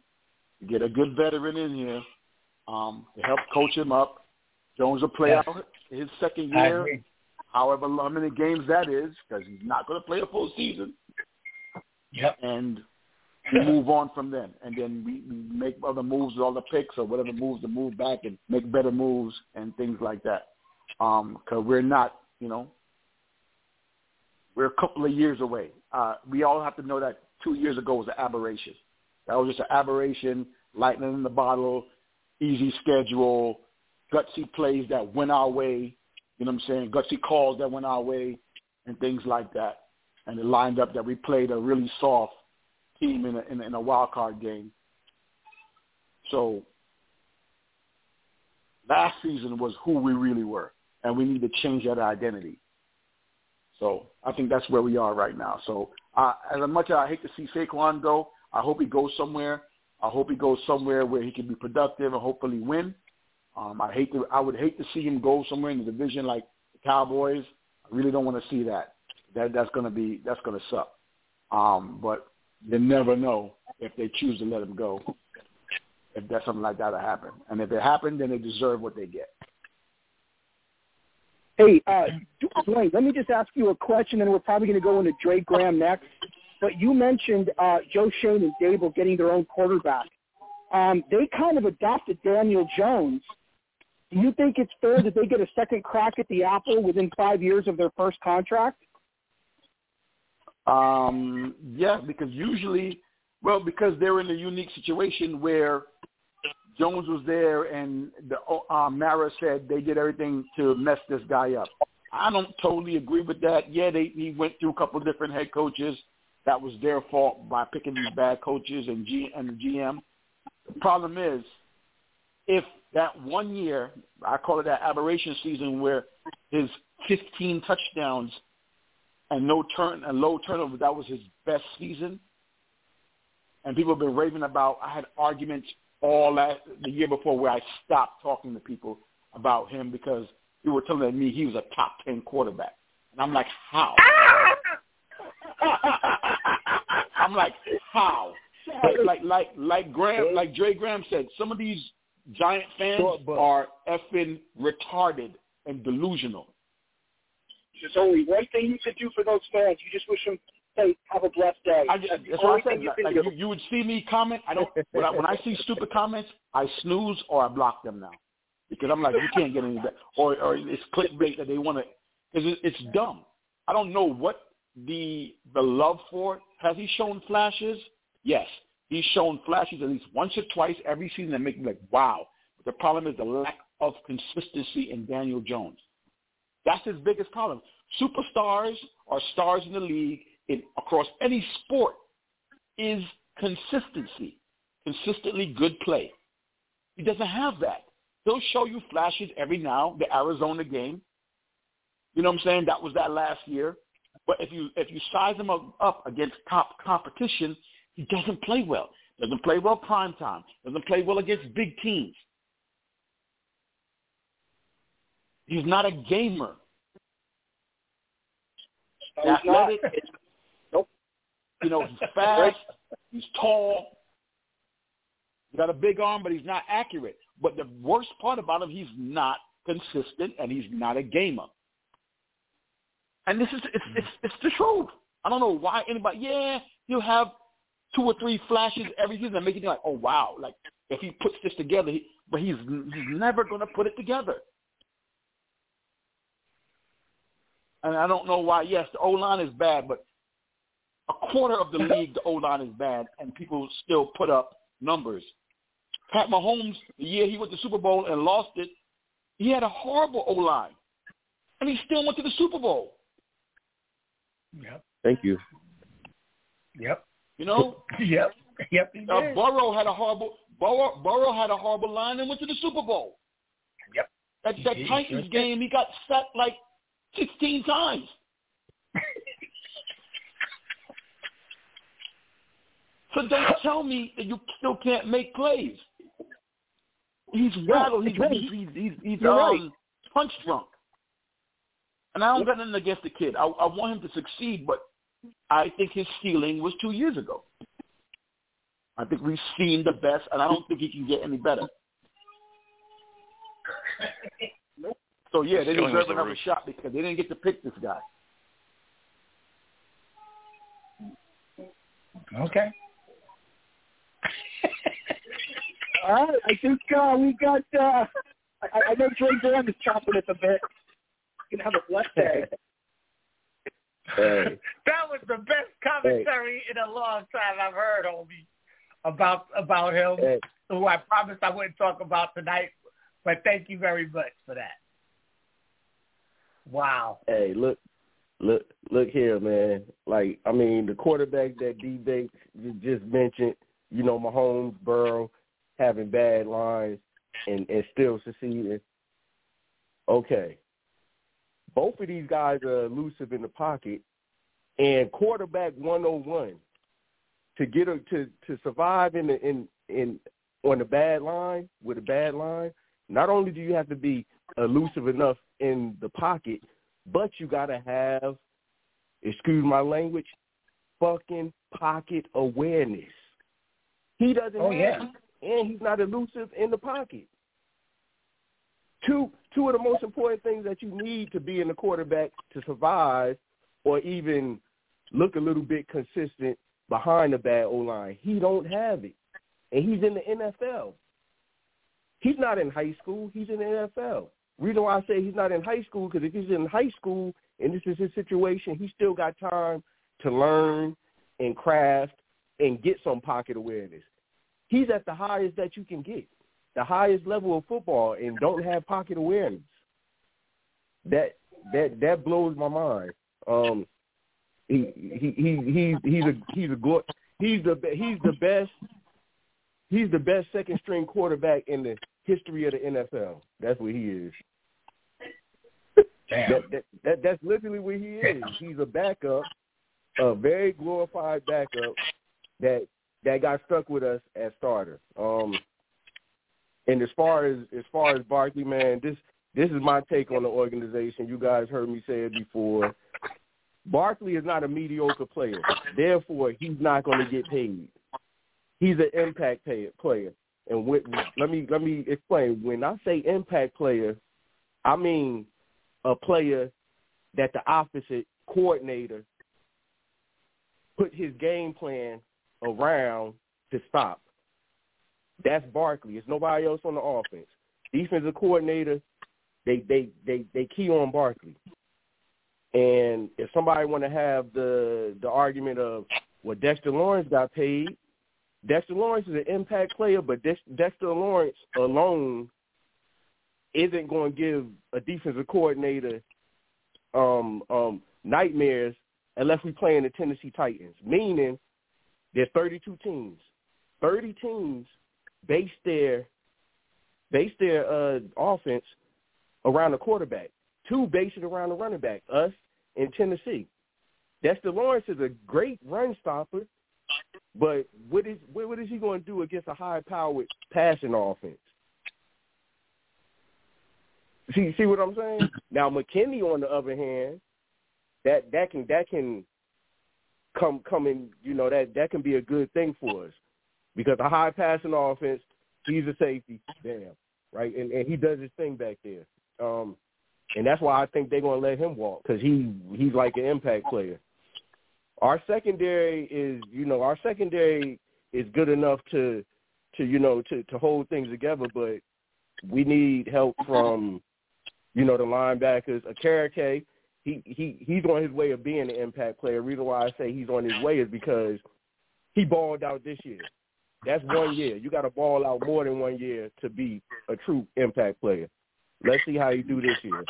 [SPEAKER 7] to get a good veteran in here, um, to help coach him up. Jones will play
[SPEAKER 1] Yes.
[SPEAKER 7] out his second year, however how many games that is, because he's not going to play a full season,
[SPEAKER 1] Yep.
[SPEAKER 7] and we move on from then. And then we, we make other moves with all the picks or whatever moves to move back and make better moves and things like that. Because we're not, you know, we're a couple of years away. Uh, we all have to know that two years ago was an aberration. That was just an aberration, lightning in the bottle, easy schedule, gutsy plays that went our way, you know what I'm saying, gutsy calls that went our way, and things like that. And it lined up that we played a really soft team in a, in in a wild card game. So last season was who we really were, and we need to change that identity. So I think that's where we are right now. So uh, as much as I hate to see Saquon go, I hope he goes somewhere. I hope he goes somewhere where he can be productive and hopefully win. Um, I hate to, I would hate to see him go somewhere in the division like the Cowboys. I really don't want to see that. that that's going to be that's going to suck. Um, but you never know if they choose to let him go. If that's something like that to happen, and if it happened, then they deserve what they get.
[SPEAKER 2] Hey, uh, Dwayne, let me just ask you a question, and we're probably going to go into Dre Graham next. But you mentioned uh, Joe Schoen and Daboll getting their own quarterback. Um, they kind of adopted Daniel Jones. Do you think it's fair that they get a second crack at the apple within five years of their first contract?
[SPEAKER 7] Um, yeah, because usually, well, because they're in a unique situation where Jones was there and the uh, Mara said they did everything to mess this guy up. I don't totally agree with that. Yeah, they he went through a couple of different head coaches. That was their fault by picking these bad coaches and G and the GM. The problem is, if that one year, I call it that aberration season, where his 15 touchdowns and no turn and low turnover, that was his best season. And people have been raving about. I had arguments all last the year before where I stopped talking to people about him because they were telling me he was a top ten quarterback, and I'm like, how? I'm like, how? Like, like like like Graham, like Dre Graham said, some of these giant fans are effing retarded and delusional.
[SPEAKER 2] There's only one thing you could do for those fans. You just wish them say, "Have a blessed day."
[SPEAKER 7] I just, that's what I said. You, like, you, you would see me comment. I don't. when, I, when I see stupid comments, I snooze or I block them now because I'm like, you can't get any better. Or or it's clickbait that they want to because it, it's dumb. I don't know what the the love for. Has he shown flashes? Yes, he's shown flashes at least once or twice every season that make me like, wow. But the problem is the lack of consistency in Daniel Jones. That's his biggest problem. Superstars or stars in the league in, across any sport is consistency, consistently good play. He doesn't have that. He'll show you flashes every now, the Arizona game. You know what I'm saying? That was that last year. But if you if you size him up against top competition, he doesn't play well. Doesn't play well prime time. Doesn't play well against big teams. He's not a gamer.
[SPEAKER 2] No,
[SPEAKER 7] athletic. Nope. You know, he's fast. he's tall. He's got a big arm, but he's not accurate. But the worst part about him, he's not consistent, and he's not a gamer. And this is it's it's, mm-hmm. it's the truth. I don't know why anybody. Yeah, he'll have two or three flashes every season, making you like, oh wow, like if he puts this together, he, but he's he's never going to put it together. And I don't know why. Yes, the O line is bad, but a quarter of the league, the O line is bad, and people still put up numbers. Pat Mahomes, the year he went to the Super Bowl and lost it, he had a horrible O line, and he still went to the Super Bowl.
[SPEAKER 1] Yep.
[SPEAKER 8] Thank you.
[SPEAKER 1] Yep.
[SPEAKER 7] You know.
[SPEAKER 1] yep. Yep. He
[SPEAKER 7] uh,
[SPEAKER 1] did.
[SPEAKER 7] Burrow had a horrible Burrow, Burrow had a horrible line and went to the Super Bowl.
[SPEAKER 1] Yep.
[SPEAKER 7] That that Titans game, he got set like sixteen times. so don't tell me that you still can't make plays. He's rattled. He's he's he's, he's, he's um,
[SPEAKER 2] right.
[SPEAKER 7] punch drunk. And I don't got nothing against the kid. I, I want him to succeed, but I think his ceiling was two years ago. I think we've seen the best, and I don't think he can get any better. So yeah,
[SPEAKER 6] His
[SPEAKER 7] they
[SPEAKER 6] ceiling was
[SPEAKER 7] deserve another
[SPEAKER 6] roof.
[SPEAKER 7] shot because they didn't get to pick this guy.
[SPEAKER 1] Okay.
[SPEAKER 2] All right, I think uh, we got. Uh, I, I know Dre Graham is chopping at a bit. You can have a blessed day.
[SPEAKER 8] Hey.
[SPEAKER 1] that was the best commentary in a long time I've heard, homie, about about him,
[SPEAKER 8] Hey.
[SPEAKER 1] who I promised I wouldn't talk about tonight. But thank you very much for that. Wow.
[SPEAKER 8] Hey, look, look, look here, man. Like, I mean, the quarterback that D ju- just mentioned, you know, Mahomes, Burrow, having bad lines and and still succeeding. Okay, both of these guys are elusive in the pocket, and quarterback one on one to get a, to to survive in the in in on the bad line with a bad line. Not only do you have to be elusive enough in the pocket, but you got to have excuse my language, fucking pocket awareness. He doesn't
[SPEAKER 1] Oh,
[SPEAKER 8] have
[SPEAKER 1] yeah.
[SPEAKER 8] and he's not elusive in the pocket. Two two of the most important things that you need to be in the quarterback to survive or even look a little bit consistent behind the bad O line. He don't have it. And he's in the NFL. He's not in high school. He's in the NFL. Reason why I say he's not in high school because if he's in high school and this is his situation, he still got time to learn and craft and get some pocket awareness. He's at the highest that you can get, the highest level of football, and don't have pocket awareness. That that that blows my mind. Um, he he he he's he's a he's a he's the he's the best he's the best second string quarterback in the history of the NFL. That's what he is.
[SPEAKER 1] Damn.
[SPEAKER 8] That, that, that that's literally what he is. He's a backup, a very glorified backup that that got stuck with us as starter. Um, and as far as as far as Barkley, man, this this is my take on the organization. You guys heard me say it before. Barkley is not a mediocre player. Therefore, he's not going to get paid. He's an impact pay, player. And let me let me explain. When I say impact player, I mean a player that the opposite coordinator put his game plan around to stop. That's Barkley. It's nobody else on the offense. Defensive coordinator, they they they they key on Barkley. And if somebody want to have the the argument of well, Dexter Lawrence got paid, Dexter Lawrence is an impact player, but Dexter Lawrence alone isn't going to give a defensive coordinator um, um, nightmares unless we play in the Tennessee Titans. Meaning, there's 32 teams. 30 teams base their base their uh, offense around the quarterback. Two base it around the running back. Us in Tennessee. Dexter Lawrence is a great run stopper, but what is what, what is he going to do against a high-powered passing offense? See, see what I'm saying? Now McKinney, on the other hand, that that can that can come come in. You know that that can be a good thing for us because a high passing offense, he's a safety, damn right, and and he does his thing back there. Um, and that's why I think they're going to let him walk because he he's like an impact player. Our secondary is, you know, our secondary is good enough to, to you know, to to hold things together, but we need help uh-huh. from, you know, the linebackers. Okereke, he he he's on his way of being an impact player. The reason why I say he's on his way is because he balled out this year. That's one year. You got to ball out more than one year to be a true impact player. Let's see how he do this year.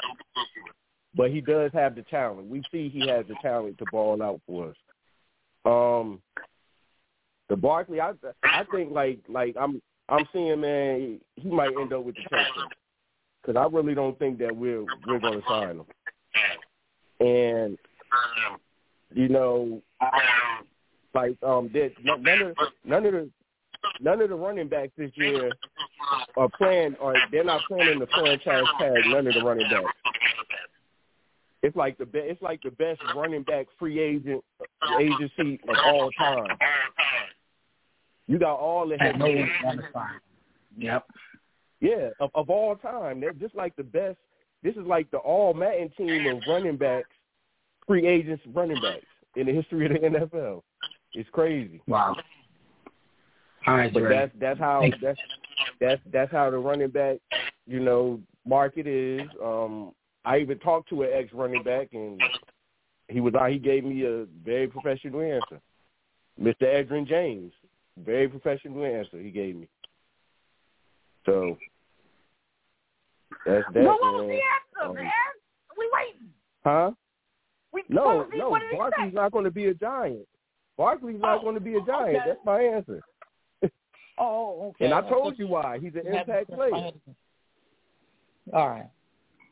[SPEAKER 8] But he does have the talent. We see he has the talent to ball out for us. Um, the Barkley, I I think like like I'm I'm seeing man, he might end up with the Texans because I really don't think that we're we're going to sign him. And you know, like um, that none of none of the none of the running backs this year are playing or they're not playing in the franchise tag. None of the running backs. It's like the be- it's like the best running back free agent agency of all time. You got all the head
[SPEAKER 1] no. Yep.
[SPEAKER 8] yeah, of, of all time. They're just like the best. This is like the all Madden team of running backs, free agents running backs in the history of the NFL. It's crazy.
[SPEAKER 1] Wow. All right,
[SPEAKER 8] But
[SPEAKER 1] Dre.
[SPEAKER 8] that's that's how
[SPEAKER 1] Thanks.
[SPEAKER 8] that's that's that's how the running back, you know, market is. Um, I even talked to an ex running back, and he was he gave me a very professional answer. Mr. Edgerrin James, very professional answer he gave me. So that's that.
[SPEAKER 1] Well, what was
[SPEAKER 8] man.
[SPEAKER 1] the answer,
[SPEAKER 8] Um,
[SPEAKER 1] man? We waiting.
[SPEAKER 8] Huh?
[SPEAKER 1] We,
[SPEAKER 8] No,
[SPEAKER 1] he,
[SPEAKER 8] no.
[SPEAKER 1] what did he
[SPEAKER 8] Barkley's not going to be a giant. Barkley's not
[SPEAKER 1] Oh,
[SPEAKER 8] going to be a giant.
[SPEAKER 1] okay.
[SPEAKER 8] That's my answer.
[SPEAKER 1] Oh, okay.
[SPEAKER 8] And I told you why. He's an impact player.
[SPEAKER 1] All right.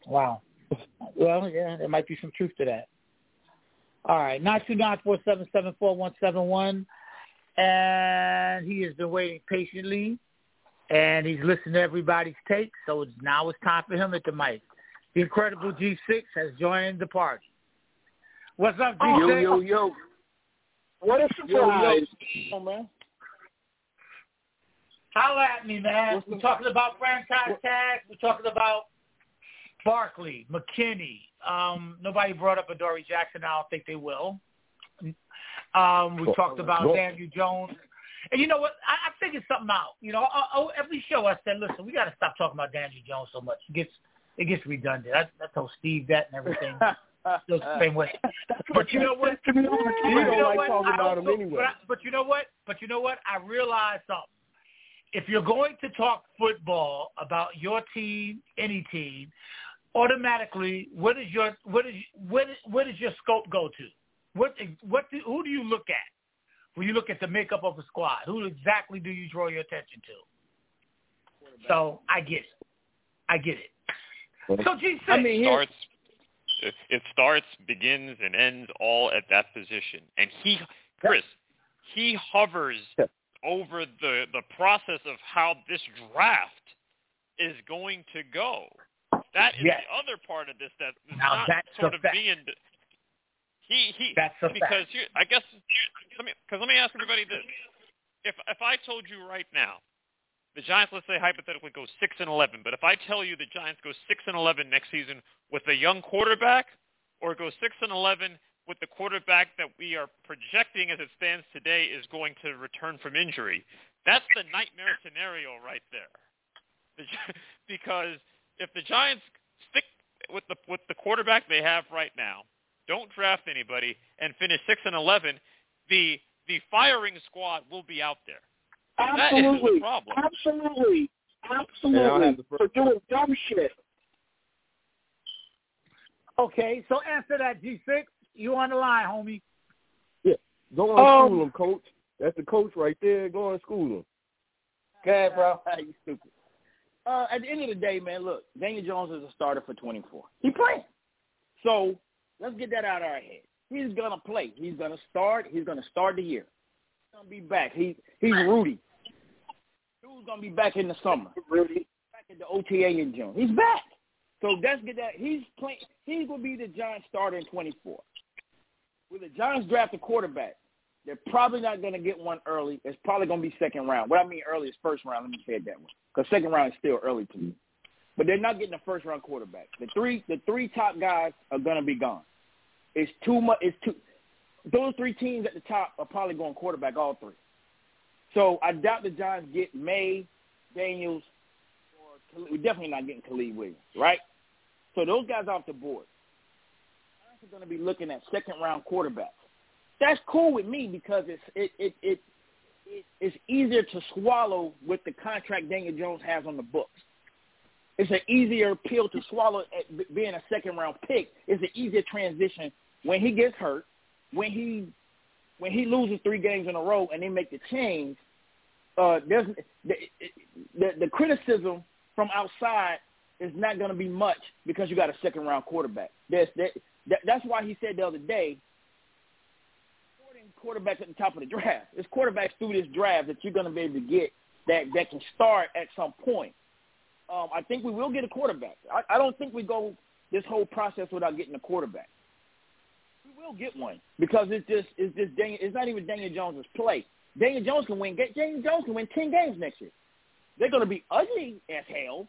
[SPEAKER 1] Wow. Well, yeah, there might be some truth to that. All right, nine two nine four seven seven four one seven one, and he has been waiting patiently, and he's listened to everybody's take. So it's, now it's time for him at the mic. The incredible G6 has joined the party. What's up,
[SPEAKER 9] Yo,
[SPEAKER 1] DJ?
[SPEAKER 9] yo, yo.
[SPEAKER 2] What a surprise.
[SPEAKER 9] Yo, man.
[SPEAKER 1] Holla at me, man. We're talking about franchise tags. We're talking about Barkley, McKinney. Um, nobody brought up Adoree Jackson. I don't think they will. Um, we talked about
[SPEAKER 8] Go-
[SPEAKER 1] Daniel Jones. And you know what? I, I figured something out. You know, I, I, every show I said, listen, we got to stop talking about Daniel Jones so much. It gets it gets redundant. I, I told Steve that and everything. Still the same way. But you know what?
[SPEAKER 8] You
[SPEAKER 1] But
[SPEAKER 8] don't
[SPEAKER 1] know
[SPEAKER 8] like
[SPEAKER 1] what?
[SPEAKER 8] talking
[SPEAKER 1] I
[SPEAKER 8] about him anyway.
[SPEAKER 1] But, I, but you know what? But you know what? I realized something. If you're going to talk football about your team, any team, automatically, what is your what is what is, what does your scope go to? What what do, who do you look at when you look at the makeup of a squad? Who exactly do you draw your attention to? So I get it. I get it. So G
[SPEAKER 9] I mean, here,
[SPEAKER 6] starts it, it starts, begins, and ends all at that position. And he, Chris, he hovers over the the process of how this draft is going to go. That is
[SPEAKER 1] Yes.
[SPEAKER 6] the other part of this that is
[SPEAKER 1] Now
[SPEAKER 6] not
[SPEAKER 1] that's
[SPEAKER 6] sort of
[SPEAKER 1] fact.
[SPEAKER 6] being. He he
[SPEAKER 1] That's a
[SPEAKER 6] because
[SPEAKER 1] fact.
[SPEAKER 6] you, I guess let me because let me ask everybody this: if if I told you right now, the Giants, let's say hypothetically, go six and eleven, but if I tell you the Giants go six and eleven next season with a young quarterback, or go six and eleven with the quarterback that we are projecting as it stands today is going to return from injury, that's the nightmare scenario right there. Because if the Giants stick with the with the quarterback they have right now, don't draft anybody, and finish six and eleven, the the firing squad will be out there. That is the
[SPEAKER 2] Absolutely.
[SPEAKER 6] problem.
[SPEAKER 2] Absolutely. Absolutely. For doing dumb shit.
[SPEAKER 1] Okay, so answer that G6. You on the line, homie. Yeah.
[SPEAKER 8] Go on
[SPEAKER 2] Um,
[SPEAKER 8] school him, coach. That's the coach right there. Go on school him.
[SPEAKER 9] Go ahead, bro. you stupid. Uh, at the end of the day, man, look, Daniel Jones is a starter for 24. He playing. So let's get that out of our head. He's gonna play. He's gonna start. He's gonna start the year. He's gonna be back. He he's Rudy. Dude's gonna be back in the summer.
[SPEAKER 2] Rudy.
[SPEAKER 9] Back at the OTA in June. He's back. So let's get that. He's playing. He's gonna be the Giants starter in 24. Will the Giants draft a quarterback? They're probably not going to get one early. It's probably going to be second round. What I mean early is first round. Let me say it that way, because second round is still early to me. But they're not getting a first round quarterback. The three the three top guys are to be gone. It's too much. It's too. Those three teams at the top are probably going quarterback. All three. So I doubt the Giants get Maye, Daniels, or we're definitely not getting Caleb Williams, right? So those guys off the board. Giants are going to be looking at second round quarterbacks that's cool with me because it's it it it, it it's easier to swallow with the contract Daniel Jones has on the books. It's an easier pill to swallow at being a second round pick. It's an easier transition when he gets hurt, when he when he loses three games in a row and they make the change. Uh, there's the, the the criticism from outside is not going to be much because you got a second round quarterback. There's that, that that's why he said the other day quarterbacks at the top of the draft. It's quarterbacks through this draft that you're going to be able to get that that can start at some point. Um, I think we will get a quarterback. I, I don't think we go this whole process without getting a quarterback. We will get one because it's just it's just Daniel, it's not even Daniel Jones's play. Daniel Jones can win. Daniel Jones can win ten games next year. They're going to be ugly as hell.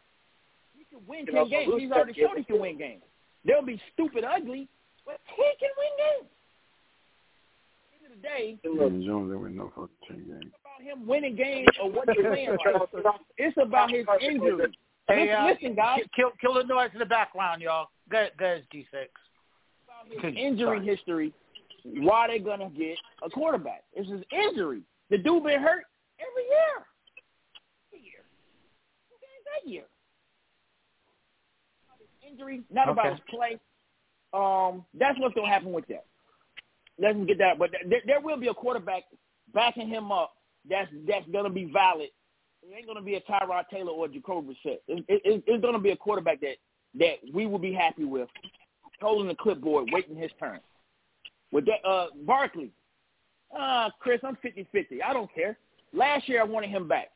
[SPEAKER 9] He can win ten games. He's already shown he can win games. They'll be stupid ugly, but he can win games. At the end of the day, it's Jones that win no fucking ten games. about him winning games or what he's playing like. It's about his injury.
[SPEAKER 1] Hey,
[SPEAKER 9] listen,
[SPEAKER 1] uh,
[SPEAKER 9] listen, guys.
[SPEAKER 1] Kill, kill the noise in the background, y'all. Go, go ahead, G6.
[SPEAKER 9] His injury history, why they gonna get a quarterback? It's his injury. The dude been hurt every year. Every year. Two games that year. Not his injury, not about his play. Um, that's what's gonna happen with that. Let's get that. But there, there will be a quarterback backing him up. That's that's gonna be valid. It ain't gonna be a Tyrod Taylor or Jacoby Brissett. It, it, it, it's gonna be a quarterback that that we will be happy with, holding the clipboard, waiting his turn. With that, uh, Barkley, uh, Chris, I'm 50-50. I don't care. Last year I wanted him back.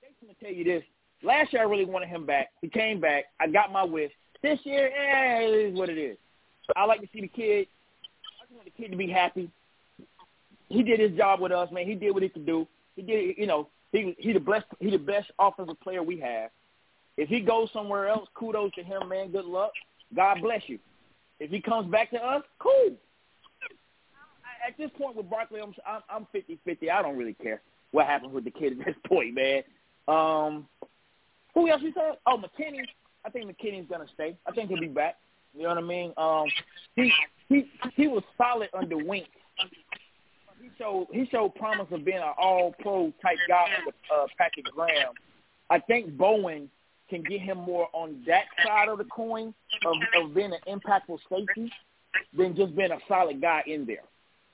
[SPEAKER 9] Jason's gonna tell you this. Last year I really wanted him back. He came back. I got my wish. This year, eh, it is what it is. I like to see the kid. Want the kid to be happy. He did his job with us, man. He did what he could do. He did, you know, he he the best he the best offensive player we have. If he goes somewhere else, kudos to him, man. Good luck. God bless you. If he comes back to us, cool. At this point with Barkley, I'm I'm fifty fifty. I don't really care what happens with the kid at this point, man. Um, who else you said? Oh, McKinney. I think McKinney's gonna stay. I think he'll be back. You know what I mean? Um, he he he was solid under Wink. He showed he showed promise of being an All Pro type guy with uh, Patrick Graham. I think Bowen can get him more on that side of the coin of, of being an impactful safety than just being a solid guy in there.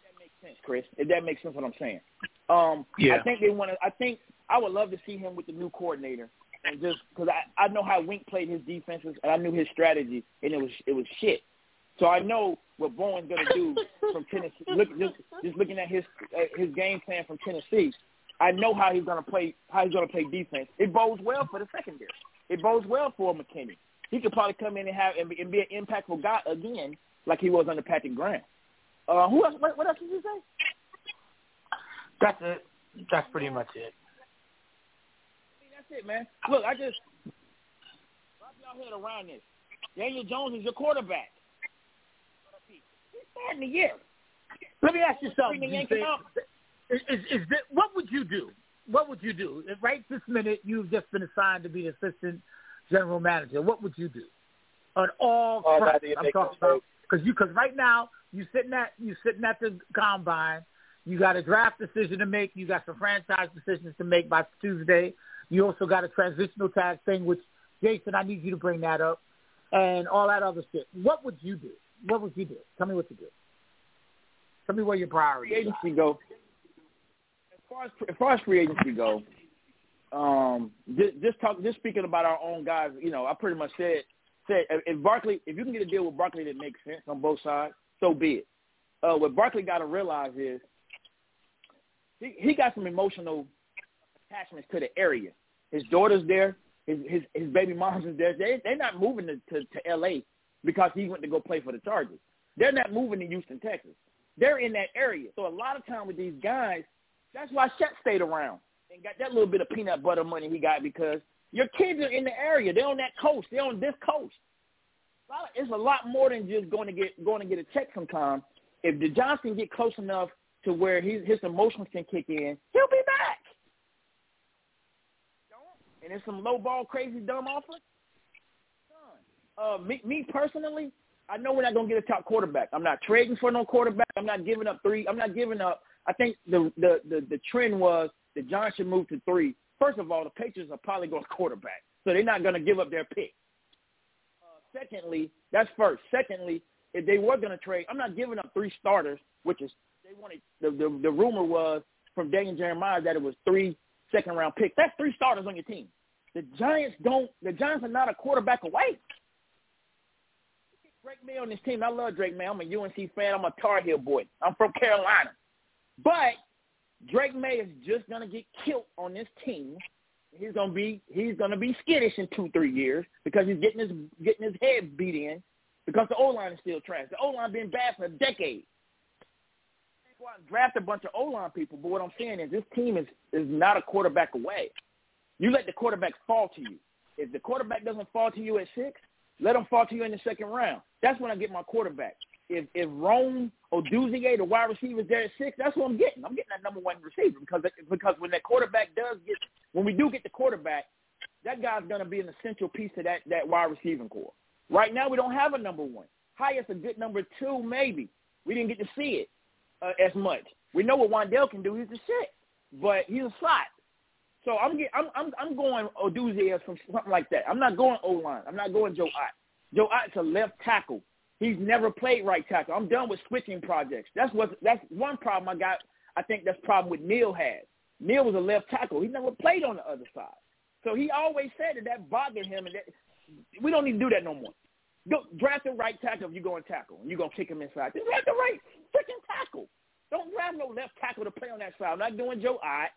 [SPEAKER 9] That makes sense, Chris. If that makes sense, what I'm saying. Um,
[SPEAKER 1] yeah.
[SPEAKER 9] I think they want to. I think I would love to see him with the new coordinator, and just because I I know how Wink played his defenses, and I knew his strategy, and it was it was shit. So I know what Bowen's going to do from Tennessee. Look, just just looking at his uh, his game plan from Tennessee, I know how he's going to play how he's going to play defense. It bodes well for the secondary. It bodes well for McKinney. He could probably come in and have and be, and be an impactful guy again, like he was under Patrick Graham. Uh, who else? What, what else did you say?
[SPEAKER 1] That's it. That's pretty much it.
[SPEAKER 9] I mean, that's it, man. Look, I just wrap y'all head around this. Daniel Jones is your quarterback. He's starting the year.
[SPEAKER 1] Let me ask you something.
[SPEAKER 9] Bring
[SPEAKER 1] You
[SPEAKER 9] Yankees
[SPEAKER 1] say-
[SPEAKER 9] up.
[SPEAKER 1] is, is, is that, what would you do? What would you do? If right this minute you've just been assigned to be the assistant general manager. What would you do? On all
[SPEAKER 2] Oh,
[SPEAKER 1] fronts, I'm talking about because you because right now you sitting at you sitting at the combine. You got a draft decision to make. You got some franchise decisions to make by Tuesday. You also got a transitional tag thing, which Jason, I need you to bring that up, and all that other shit. What would you do? What would you do? Tell me what to do. Tell me where your priorities.
[SPEAKER 9] free agency go, as far as as far as free agency go, um, just, just talk, just speaking about our own guys. You know, I pretty much said said if- if Barkley, if you can get a deal with Barkley that makes sense on both sides, so be it. Uh, what Barkley got to realize is he, he got some emotional attachments to the area. His daughter's there. His his, his baby mom's is there. They they're not moving to, to to L.A. because he went to go play for the Chargers. They're not moving to Houston, Texas. They're in that area. So a lot of time with these guys, that's why Shaq stayed around and got that little bit of peanut butter money he got because your kids are in the area. They're on that coast. They're on this coast. It's a lot more than just going to get going to get a check sometime. If the Johnson get close enough to where his his emotions can kick in, he'll be back. And it's some low ball, crazy, dumb offer. Uh, me, me personally, I know we're not gonna get a top quarterback. I'm not trading for no quarterback. I'm not giving up three. I'm not giving up. I think the the the, the trend was that John should move to three. First of all, the Patriots are probably going quarterback, so they're not going to give up their pick. Uh, secondly, that's first. Secondly, if they were going to trade, I'm not giving up three starters, which is they wanted. The the, the rumor was from Daniel Jeremiah that it was three second round picks. That's three starters on your team. The Giants don't. The Giants are not a quarterback away. Drake Maye on this team. I love Drake Maye. I'm a UNC fan. I'm a Tar Heel boy. I'm from Carolina. But Drake Maye is just gonna get killed on this team. He's gonna be he's gonna be skittish in two three years because he's getting his getting his head beat in because the O line is still trash. The O line been bad for a decade. Draft a bunch of O line people, but what I'm saying is this team is is not a quarterback away. You let the quarterback fall to you. If the quarterback doesn't fall to you at six, let him fall to you in the second round. That's when I get my quarterback. If if Rome or the wide receiver's there at six, that's what I'm getting. I'm getting that number one receiver because because when that quarterback does get when we do get the quarterback, that guy's gonna be an essential piece to that that wide receiving core. Right now we don't have a number one. Highest a good number two, maybe. We didn't get to see it uh, as much. We know what Wan'Dale can do. He's a shit, but he's a slot. So I'm get, I'm I'm I'm going Odunze from something like that. I'm not going O line. I'm not going Joe Alt. Joe Alt's a left tackle. He's never played right tackle. I'm done with switching projects. That's what that's one problem I got. I think that's problem with Neal had. Neal was a left tackle. He never played on the other side. So he always said that that bothered him, and that we don't need to do that no more. Go draft the right tackle if you're going tackle, and you're going to kick him inside. Just draft the right freaking tackle. Don't draft no left tackle to play on that side. I'm not doing Joe Alt.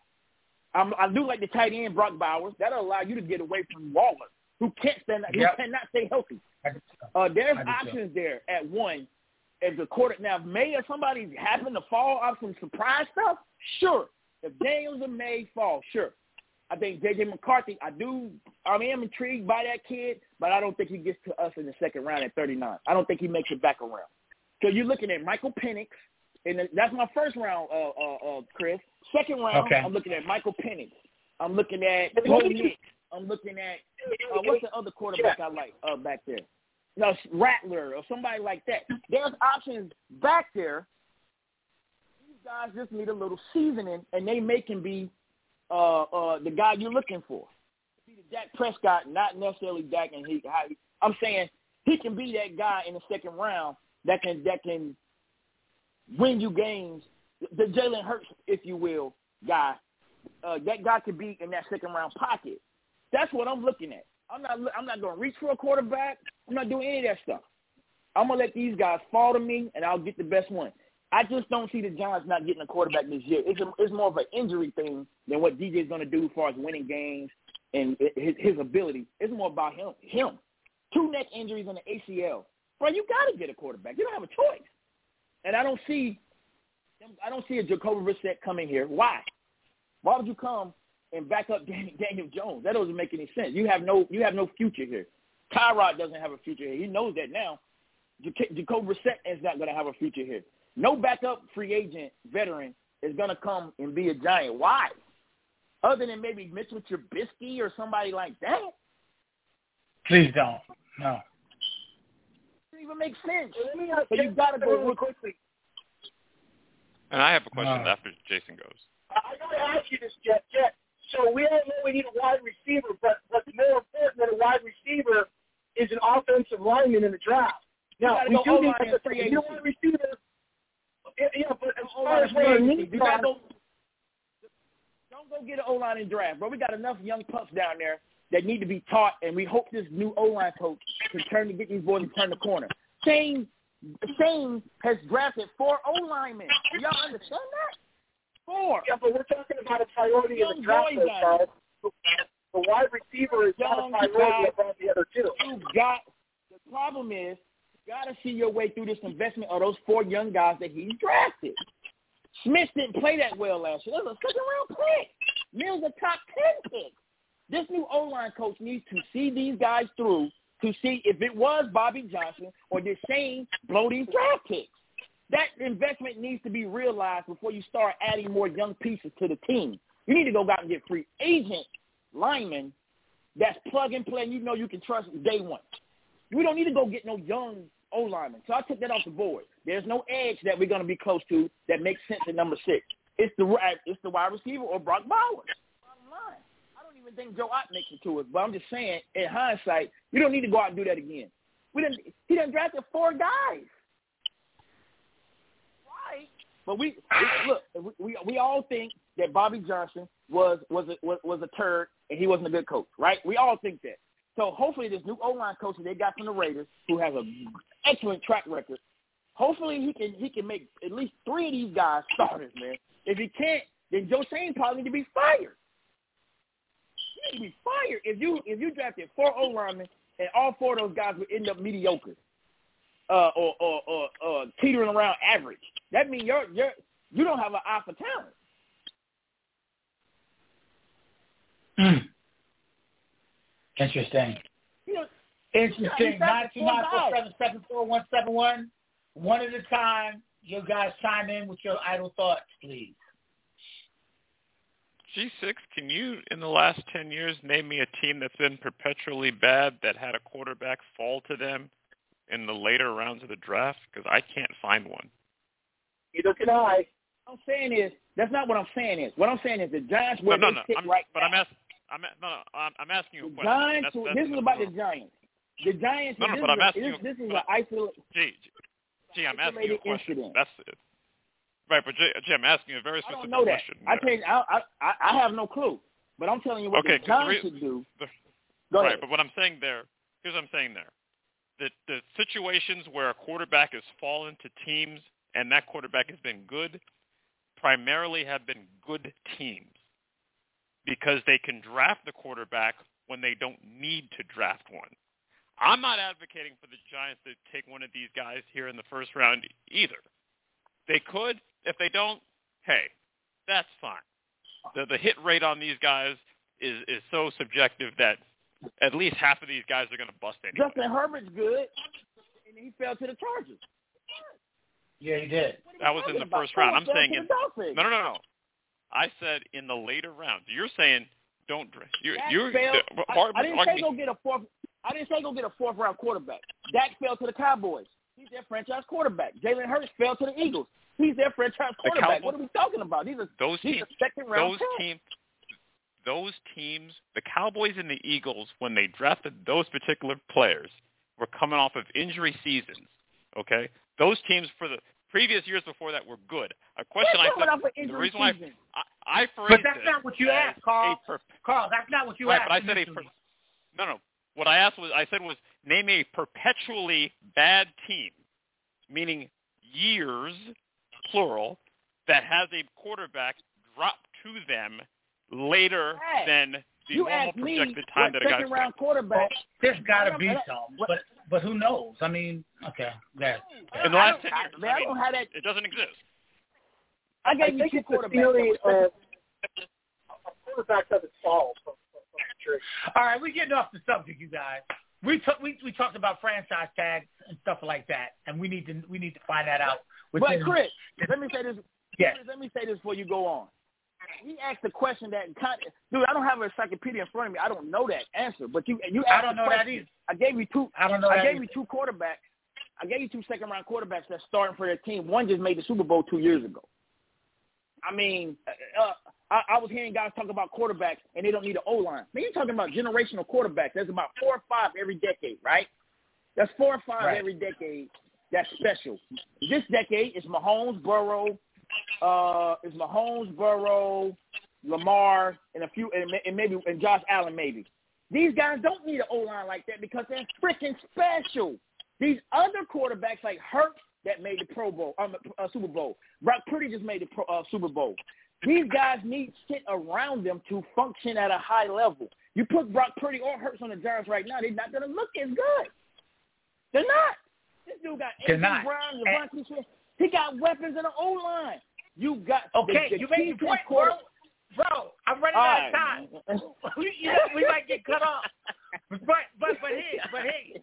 [SPEAKER 9] I'm, I do like the tight end Brock Bowers. That'll allow you to get away from Waller, who can't stand, who
[SPEAKER 1] Yep.
[SPEAKER 9] cannot stay healthy. Uh, there's
[SPEAKER 1] I do too.
[SPEAKER 9] options there at one if the quarter now if Maye or somebody happen to fall off some surprise stuff, sure. If Daniels and Maye fall, sure. I think JJ McCarthy. I do. I am intrigued by that kid, but I don't think he gets to us in the second round at 39. I don't think he makes it back around. So you're looking at Michael Penix, and that's my first round, uh, uh, uh, Chris. Second round,
[SPEAKER 1] Okay.
[SPEAKER 9] I'm looking at Michael Penix. I'm looking at Bo Nix. I'm looking at uh, what's the other quarterback I like uh, back there? No, Rattler or somebody like that. There's options back there. These guys just need a little seasoning, and they may can be uh, uh, the guy you're looking for. Be the Dak Prescott, not necessarily Dak, and he. How, I'm saying he can be that guy in the second round that can that can win you games. The Jalen Hurts, if you will, guy. Uh, that guy could be in that second round pocket. That's what I'm looking at. I'm not. I'm not going to reach for a quarterback. I'm not doing any of that stuff. I'm gonna let these guys fall to me, and I'll get the best one. I just don't see the Giants not getting a quarterback this year. It's a, it's more of an injury thing than what DJ's to do as far as winning games and his, his ability. It's more about him. Him. Two neck injuries and an ACL. Bro, you got to get a quarterback. You don't have a choice. And I don't see, I don't see a Jacoby Brissett coming here. Why? Why would you come and back up Daniel, Jones? That doesn't make any sense. You have no, you have no future here. Tyrod doesn't have a future here. He knows that now. Jacoby Brissett is not going to have a future here. No backup free agent veteran is going to come and be a giant. Why? Other than maybe Mitchell Trubisky or somebody like that.
[SPEAKER 1] Please don't. No.
[SPEAKER 9] Doesn't even make sense.
[SPEAKER 2] Let me
[SPEAKER 9] But you got to go
[SPEAKER 2] really quickly.
[SPEAKER 6] And I have a question
[SPEAKER 1] No.
[SPEAKER 6] after Jason goes.
[SPEAKER 2] I got to ask you this, Jet. Jet. So we all know we need a wide receiver, but what's more important than a wide receiver is an offensive lineman in the draft. Now
[SPEAKER 9] gotta
[SPEAKER 2] we do need
[SPEAKER 9] O-line
[SPEAKER 2] like,
[SPEAKER 9] and free
[SPEAKER 2] a you know, wide receiver. Yeah, yeah, but as far as what our
[SPEAKER 9] free
[SPEAKER 2] needs
[SPEAKER 9] You gotta
[SPEAKER 2] are,
[SPEAKER 9] go. Don't go get an O-line in draft, bro. We got enough young pups down there that need to be taught, and we hope this new O-line coach can turn to get these boys to turn the corner. Schoen, Schoen has drafted four O-linemen. Do y'all understand that? Four.
[SPEAKER 2] yeah, but we're talking about a priority in the draft, Charles. The wide receiver is not a
[SPEAKER 9] Young
[SPEAKER 2] priority
[SPEAKER 9] guys.
[SPEAKER 2] above the other two.
[SPEAKER 9] You got the problem is you got to see your way through this investment of those four young guys that he's drafted. Smith didn't play that well last year. That was a second round pick. Mills a top ten pick. This new O line coach needs to see these guys through to see if it was Bobby Johnson or did Schoen blow these draft picks. That investment needs to be realized before you start adding more young pieces to the team. You need to go out and get free agent linemen that's plug and play and you know you can trust day one. We don't need to go get no young O linemen. So I took that off the board. There's no edge that we're going to be close to that makes sense at number six. It's the it's the wide receiver or Brock Bowers. Bottom line. I don't even think Joe Alt makes it to it, but I'm just saying, in hindsight, we don't need to go out and do that again. We didn't. He done drafted four guys. Right. But we, we look. We, we we all think that Bobby Johnson was was a, was was a turd and he wasn't a good coach, right? We all think that. So hopefully this new O line coach that they got from the Raiders, who has an excellent track record, hopefully he can he can make at least three of these guys starters, man. If he can't, then Joe Schoen probably need to be fired. To be fired if you if you drafted four O linemen and all four of those guys would end up mediocre, uh, or or or, or teetering around average. That means you're you're you don't have an eye for talent.
[SPEAKER 1] Hmm. Interesting.
[SPEAKER 9] You know,
[SPEAKER 1] Interesting. Nine two nine four seven seven four one seven one. One at a time. You guys chime in with your idle thoughts, please.
[SPEAKER 6] G6, can you, in the last 10 years, name me a team that's been perpetually bad that had a quarterback fall to them in the later rounds of the draft? Because I can't find one.
[SPEAKER 2] Neither can I.
[SPEAKER 9] What I'm saying is that's not what I'm saying is. What I'm saying is the Giants
[SPEAKER 6] No,
[SPEAKER 9] where
[SPEAKER 6] no,
[SPEAKER 9] they
[SPEAKER 6] no. I'm,
[SPEAKER 9] right
[SPEAKER 6] but
[SPEAKER 9] now.
[SPEAKER 6] I'm asking. I'm, no, no, I'm, I'm asking you a question.
[SPEAKER 9] Giants.
[SPEAKER 6] That's-
[SPEAKER 9] this
[SPEAKER 6] that's-
[SPEAKER 9] is about the Giants. The Giants.
[SPEAKER 6] No, no,
[SPEAKER 9] this
[SPEAKER 6] but
[SPEAKER 9] is
[SPEAKER 6] I'm
[SPEAKER 9] a-
[SPEAKER 6] asking
[SPEAKER 9] this,
[SPEAKER 6] you-
[SPEAKER 9] this is an isolated.
[SPEAKER 6] Gee, gee, I'm asking you a question.
[SPEAKER 9] incident.
[SPEAKER 6] That's it. Right, but Jay, Jay, I'm asking a very specific I
[SPEAKER 9] don't know that.
[SPEAKER 6] question.
[SPEAKER 9] I tell you, I, I I I have no clue. But I'm telling you what
[SPEAKER 6] Okay,
[SPEAKER 9] the Giants
[SPEAKER 6] re-
[SPEAKER 9] should do.
[SPEAKER 6] the-
[SPEAKER 9] Go
[SPEAKER 6] right,
[SPEAKER 9] ahead.
[SPEAKER 6] but what I'm saying there, here's what I'm saying there. The, the situations where a quarterback has fallen to teams and that quarterback has been good primarily have been good teams because they can draft the quarterback when they don't need to draft one. I'm not advocating for the Giants to take one of these guys here in the first round either. They could. If they don't, hey, that's fine. The the hit rate on these guys is is so subjective that at least half of these guys are going to bust anyway.
[SPEAKER 9] Justin Herbert's good, and he fell to the Chargers.
[SPEAKER 1] Yeah, he did.
[SPEAKER 6] That was in the first round. I'm saying in no, no, no, no. I said in the later rounds. You're saying don't. dress. You're, you.
[SPEAKER 9] Uh, I, I didn't say go get a fourth. I didn't say go get a fourth round quarterback. Dak fell to the Cowboys. He's their franchise quarterback. Jalen Hurts fell to the Eagles. He's their franchise quarterback. What are we talking about? These are
[SPEAKER 6] those
[SPEAKER 9] these
[SPEAKER 6] teams.
[SPEAKER 9] Are second round
[SPEAKER 6] those teams. Those teams, the Cowboys and the Eagles, when they drafted those particular players, were coming off of injury seasons. Okay, those teams for the previous years before that were good. A question I
[SPEAKER 9] said,
[SPEAKER 6] the reason why I, I phrased
[SPEAKER 1] But that's not what you asked, Carl.
[SPEAKER 6] Per,
[SPEAKER 1] Carl, that's not what you
[SPEAKER 6] right,
[SPEAKER 1] asked.
[SPEAKER 6] But I said a per, no, no. What I asked was I said was name a perpetually bad team, meaning years plural, that has a quarterback drop to them later
[SPEAKER 9] hey,
[SPEAKER 6] than the
[SPEAKER 9] you
[SPEAKER 6] normal projected
[SPEAKER 9] me,
[SPEAKER 6] time that a
[SPEAKER 9] second round quarterback.
[SPEAKER 1] There's got to be some, but but who knows? I mean, okay, that.
[SPEAKER 6] In the last ten years,
[SPEAKER 9] I,
[SPEAKER 6] I, mean,
[SPEAKER 9] don't have that.
[SPEAKER 6] it doesn't exist.
[SPEAKER 9] I gave
[SPEAKER 2] I
[SPEAKER 9] you
[SPEAKER 2] think
[SPEAKER 9] two
[SPEAKER 2] it's
[SPEAKER 9] quarterbacks.
[SPEAKER 2] the feeling of a quarterback doesn't fall from, from, from injury.
[SPEAKER 1] All right, we're getting off the subject, you guys. We t- we we talked about franchise tags and stuff like that, and we need to we need to find that out.
[SPEAKER 9] But
[SPEAKER 1] within-
[SPEAKER 9] Chris, let me say this.
[SPEAKER 1] Yes.
[SPEAKER 9] Chris, let me say this before you go on. He asked a question that dude. I don't have a encyclopedia in front of me. I don't know that answer. But you you asked
[SPEAKER 1] I don't know that either.
[SPEAKER 9] I gave you two.
[SPEAKER 1] I don't know
[SPEAKER 9] I gave
[SPEAKER 1] either.
[SPEAKER 9] you two quarterbacks. I gave you two second round quarterbacks that's starting for their team. One just made the Super Bowl two years ago. I mean, uh, I, I was hearing guys talk about quarterbacks and they don't need an O line. Man, you're talking about generational quarterbacks. There's about four or five every decade, right? That's four or five
[SPEAKER 1] Right.
[SPEAKER 9] every decade. That's special. This decade is Mahomes, Burrow, uh, is Mahomes, Burrow, Lamar, and a few, and, and maybe and Josh Allen maybe. These guys don't need an O line like that because they're freaking special. These other quarterbacks like Hurts that made the Pro Bowl, um, uh, Super Bowl. Brock Purdy just made the Pro, uh, Super Bowl. These guys need shit around them to function at a high level. You put Brock Purdy or Hurts on the Giants right now, they're not going to look as good. They're not. This dude got
[SPEAKER 1] not.
[SPEAKER 9] Brown, DeVonta Smith. He got weapons in the O line. You got
[SPEAKER 1] Okay,
[SPEAKER 9] the, the
[SPEAKER 1] you made your
[SPEAKER 9] to
[SPEAKER 1] point, bro. Bro, I'm running
[SPEAKER 9] All
[SPEAKER 1] out of time. we, you know, we might get cut off. But but but hey, but hey,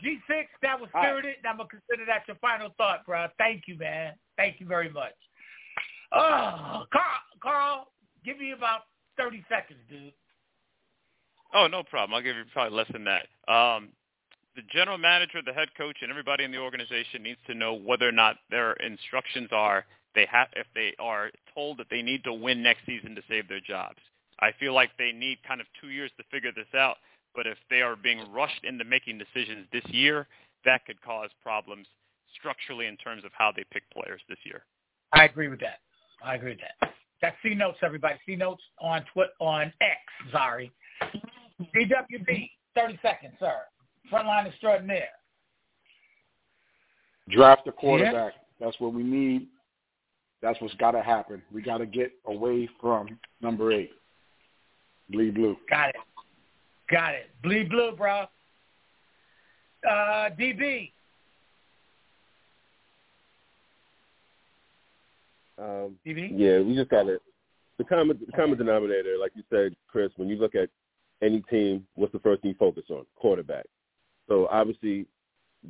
[SPEAKER 1] G six, that was
[SPEAKER 9] right.
[SPEAKER 1] spirited. and I'm gonna consider that your final thought, bro. Thank you, man. Thank you very much. Oh, Carl, Carl, give me about thirty seconds, dude.
[SPEAKER 6] Oh, no problem. I'll give you probably less than that. Um, the general manager, the head coach, and everybody in the organization needs to know whether or not their instructions are they have if they are told that they need to win next season to save their jobs. I feel like they need kind of two years to figure this out. But if they are being rushed into making decisions this year, that could cause problems structurally in terms of how they pick players this year.
[SPEAKER 1] I agree with that. I agree with that. That's C notes, everybody. C notes on Twitter on X. Sorry. DWB, thirty seconds, sir. Frontline extraordinaire.
[SPEAKER 7] Draft a quarterback. That's what we need. That's what's got to happen. We got to get away from number eight. Bleed blue.
[SPEAKER 1] Got it. Got it. Bleed blue, bro. Uh, DB.
[SPEAKER 4] Um, yeah, we just got to the common the common denominator, like you said, Chris. When you look at any team, what's the first thing you focus on? Quarterback. So obviously,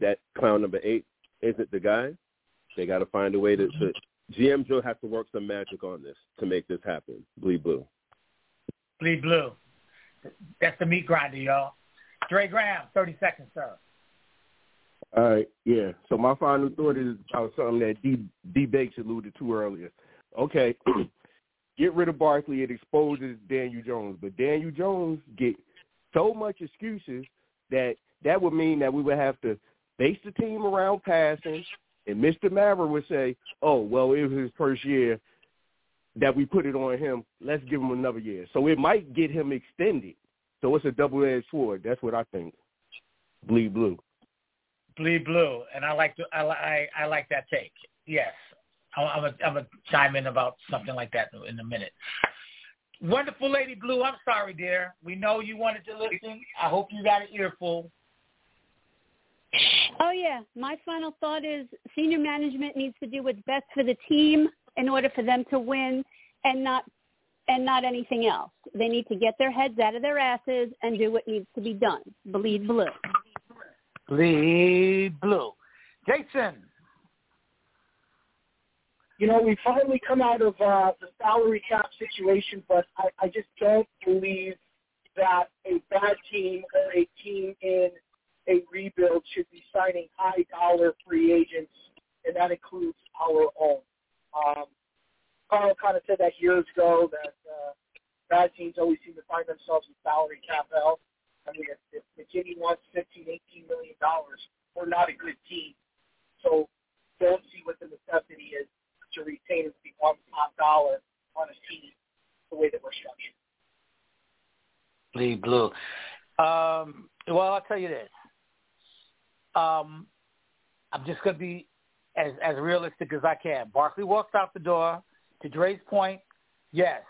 [SPEAKER 4] that clown number eight isn't the guy. They got to find a way to, to. GM Joe has to work some magic on this to make this happen. Bleed blue.
[SPEAKER 1] Bleed blue. That's the meat grinder, y'all. Dre Graham, 30 seconds, sir.
[SPEAKER 8] All right, yeah. So my final thought is about something that D D Bakes alluded to earlier. Okay, get rid of Barkley. It exposes Daniel Jones, but Daniel Jones get so much excuses that that would mean that we would have to base the team around passing, and Mr. Maverick would say, "Oh, well, it was his first year that we put it on him. Let's give him another year." So it might get him extended. So it's a double-edged sword. That's what I think. Bleed blue.
[SPEAKER 1] Bleed blue, and I like to, I, I, I like that take. Yes, I'm, a, I'm a chime in about something like that in a minute. Wonderful lady blue. I'm sorry, dear. We know you wanted to listen. I hope you got an earful.
[SPEAKER 3] Oh yeah, my final thought is senior management needs to do what's best for the team in order for them to win, and not and not anything else. They need to get their heads out of their asses and do what needs to be done. Bleed blue.
[SPEAKER 1] Bleed blue. Jason.
[SPEAKER 2] You know, we finally come out of uh, the salary cap situation, but I, I just don't believe that a bad team or a team in a rebuild should be signing high dollar free agents, and that includes our own. Um, Carl kind of said that years ago that uh, bad teams always seem to find themselves in salary cap hell. I mean, if, if McKinney wants 15, 18 million dollars, we're not a good team. So don't see what the necessity is to retain the one top dollar on a team the way that we're structured.
[SPEAKER 1] Bleed blue. Um, well, I'll tell you this. Um, I'm just going to be as as realistic as I can. Barkley walks out the door. To Dre's point, yes,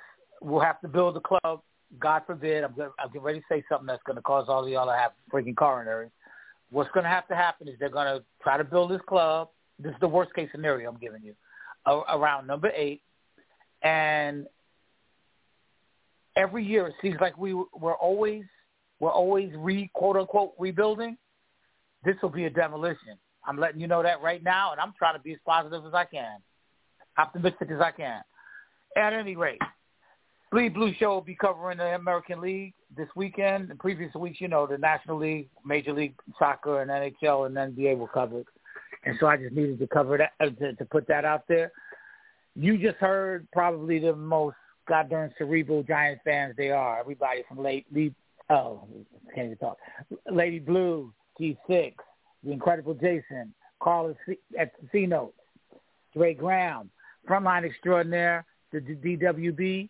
[SPEAKER 1] we'll have to build a club. God forbid, I'm, gonna, I'm getting ready to say something that's going to cause all of y'all to have freaking coronaries. What's going to have to happen is they're going to try to build this club. This is the worst case scenario I'm giving you, around number eight, and every year it seems like we we're always we're always re quote unquote rebuilding. This will be a demolition. I'm letting you know that right now, and I'm trying to be as positive as I can optimistic as I can. At any rate, Bleed Blue Show will be covering the American League this weekend. The previous weeks, you know, the National League, Major League Soccer, and NHL and NBA were covered. And so I just needed to cover that, uh, to, to put that out there. You just heard probably the most goddamn cerebral Giants fans they are. Everybody from late, Lee, oh, can't even talk. Lady Blue, G6, the Incredible Jason, Carlos at C Notes, Dre Graham, Frontline Extraordinaire, the DWB,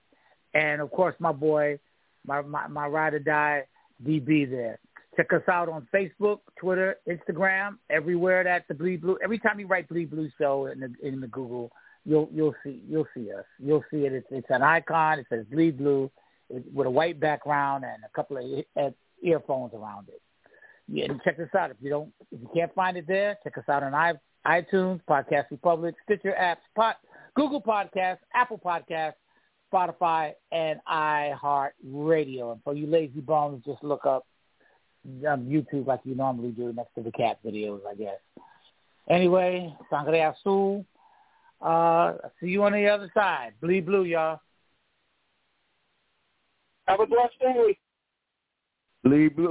[SPEAKER 1] and of course my boy, my my, my ride or die DB there. Check us out on Facebook, Twitter, Instagram, everywhere that the Bleed Blue. Every time you write Bleed Blue Show in the in the Google, you'll you'll see you'll see us. You'll see it. It's, it's an icon. It says Bleed Blue it, with a white background and a couple of earphones around it. Yeah, check us out. If you don't, if you can't find it there, check us out on iTunes, Podcast Republic, Stitcher apps, Pot, Google Podcasts, Apple Podcasts, Spotify, and iHeartRadio. And for you lazy bones, just look up um, YouTube like you normally do next to the cat videos, I guess. Anyway, Sangre Azul. Uh, see you on the other side. Bleed blue, y'all.
[SPEAKER 2] Have a blessed day.
[SPEAKER 8] Bleed blue.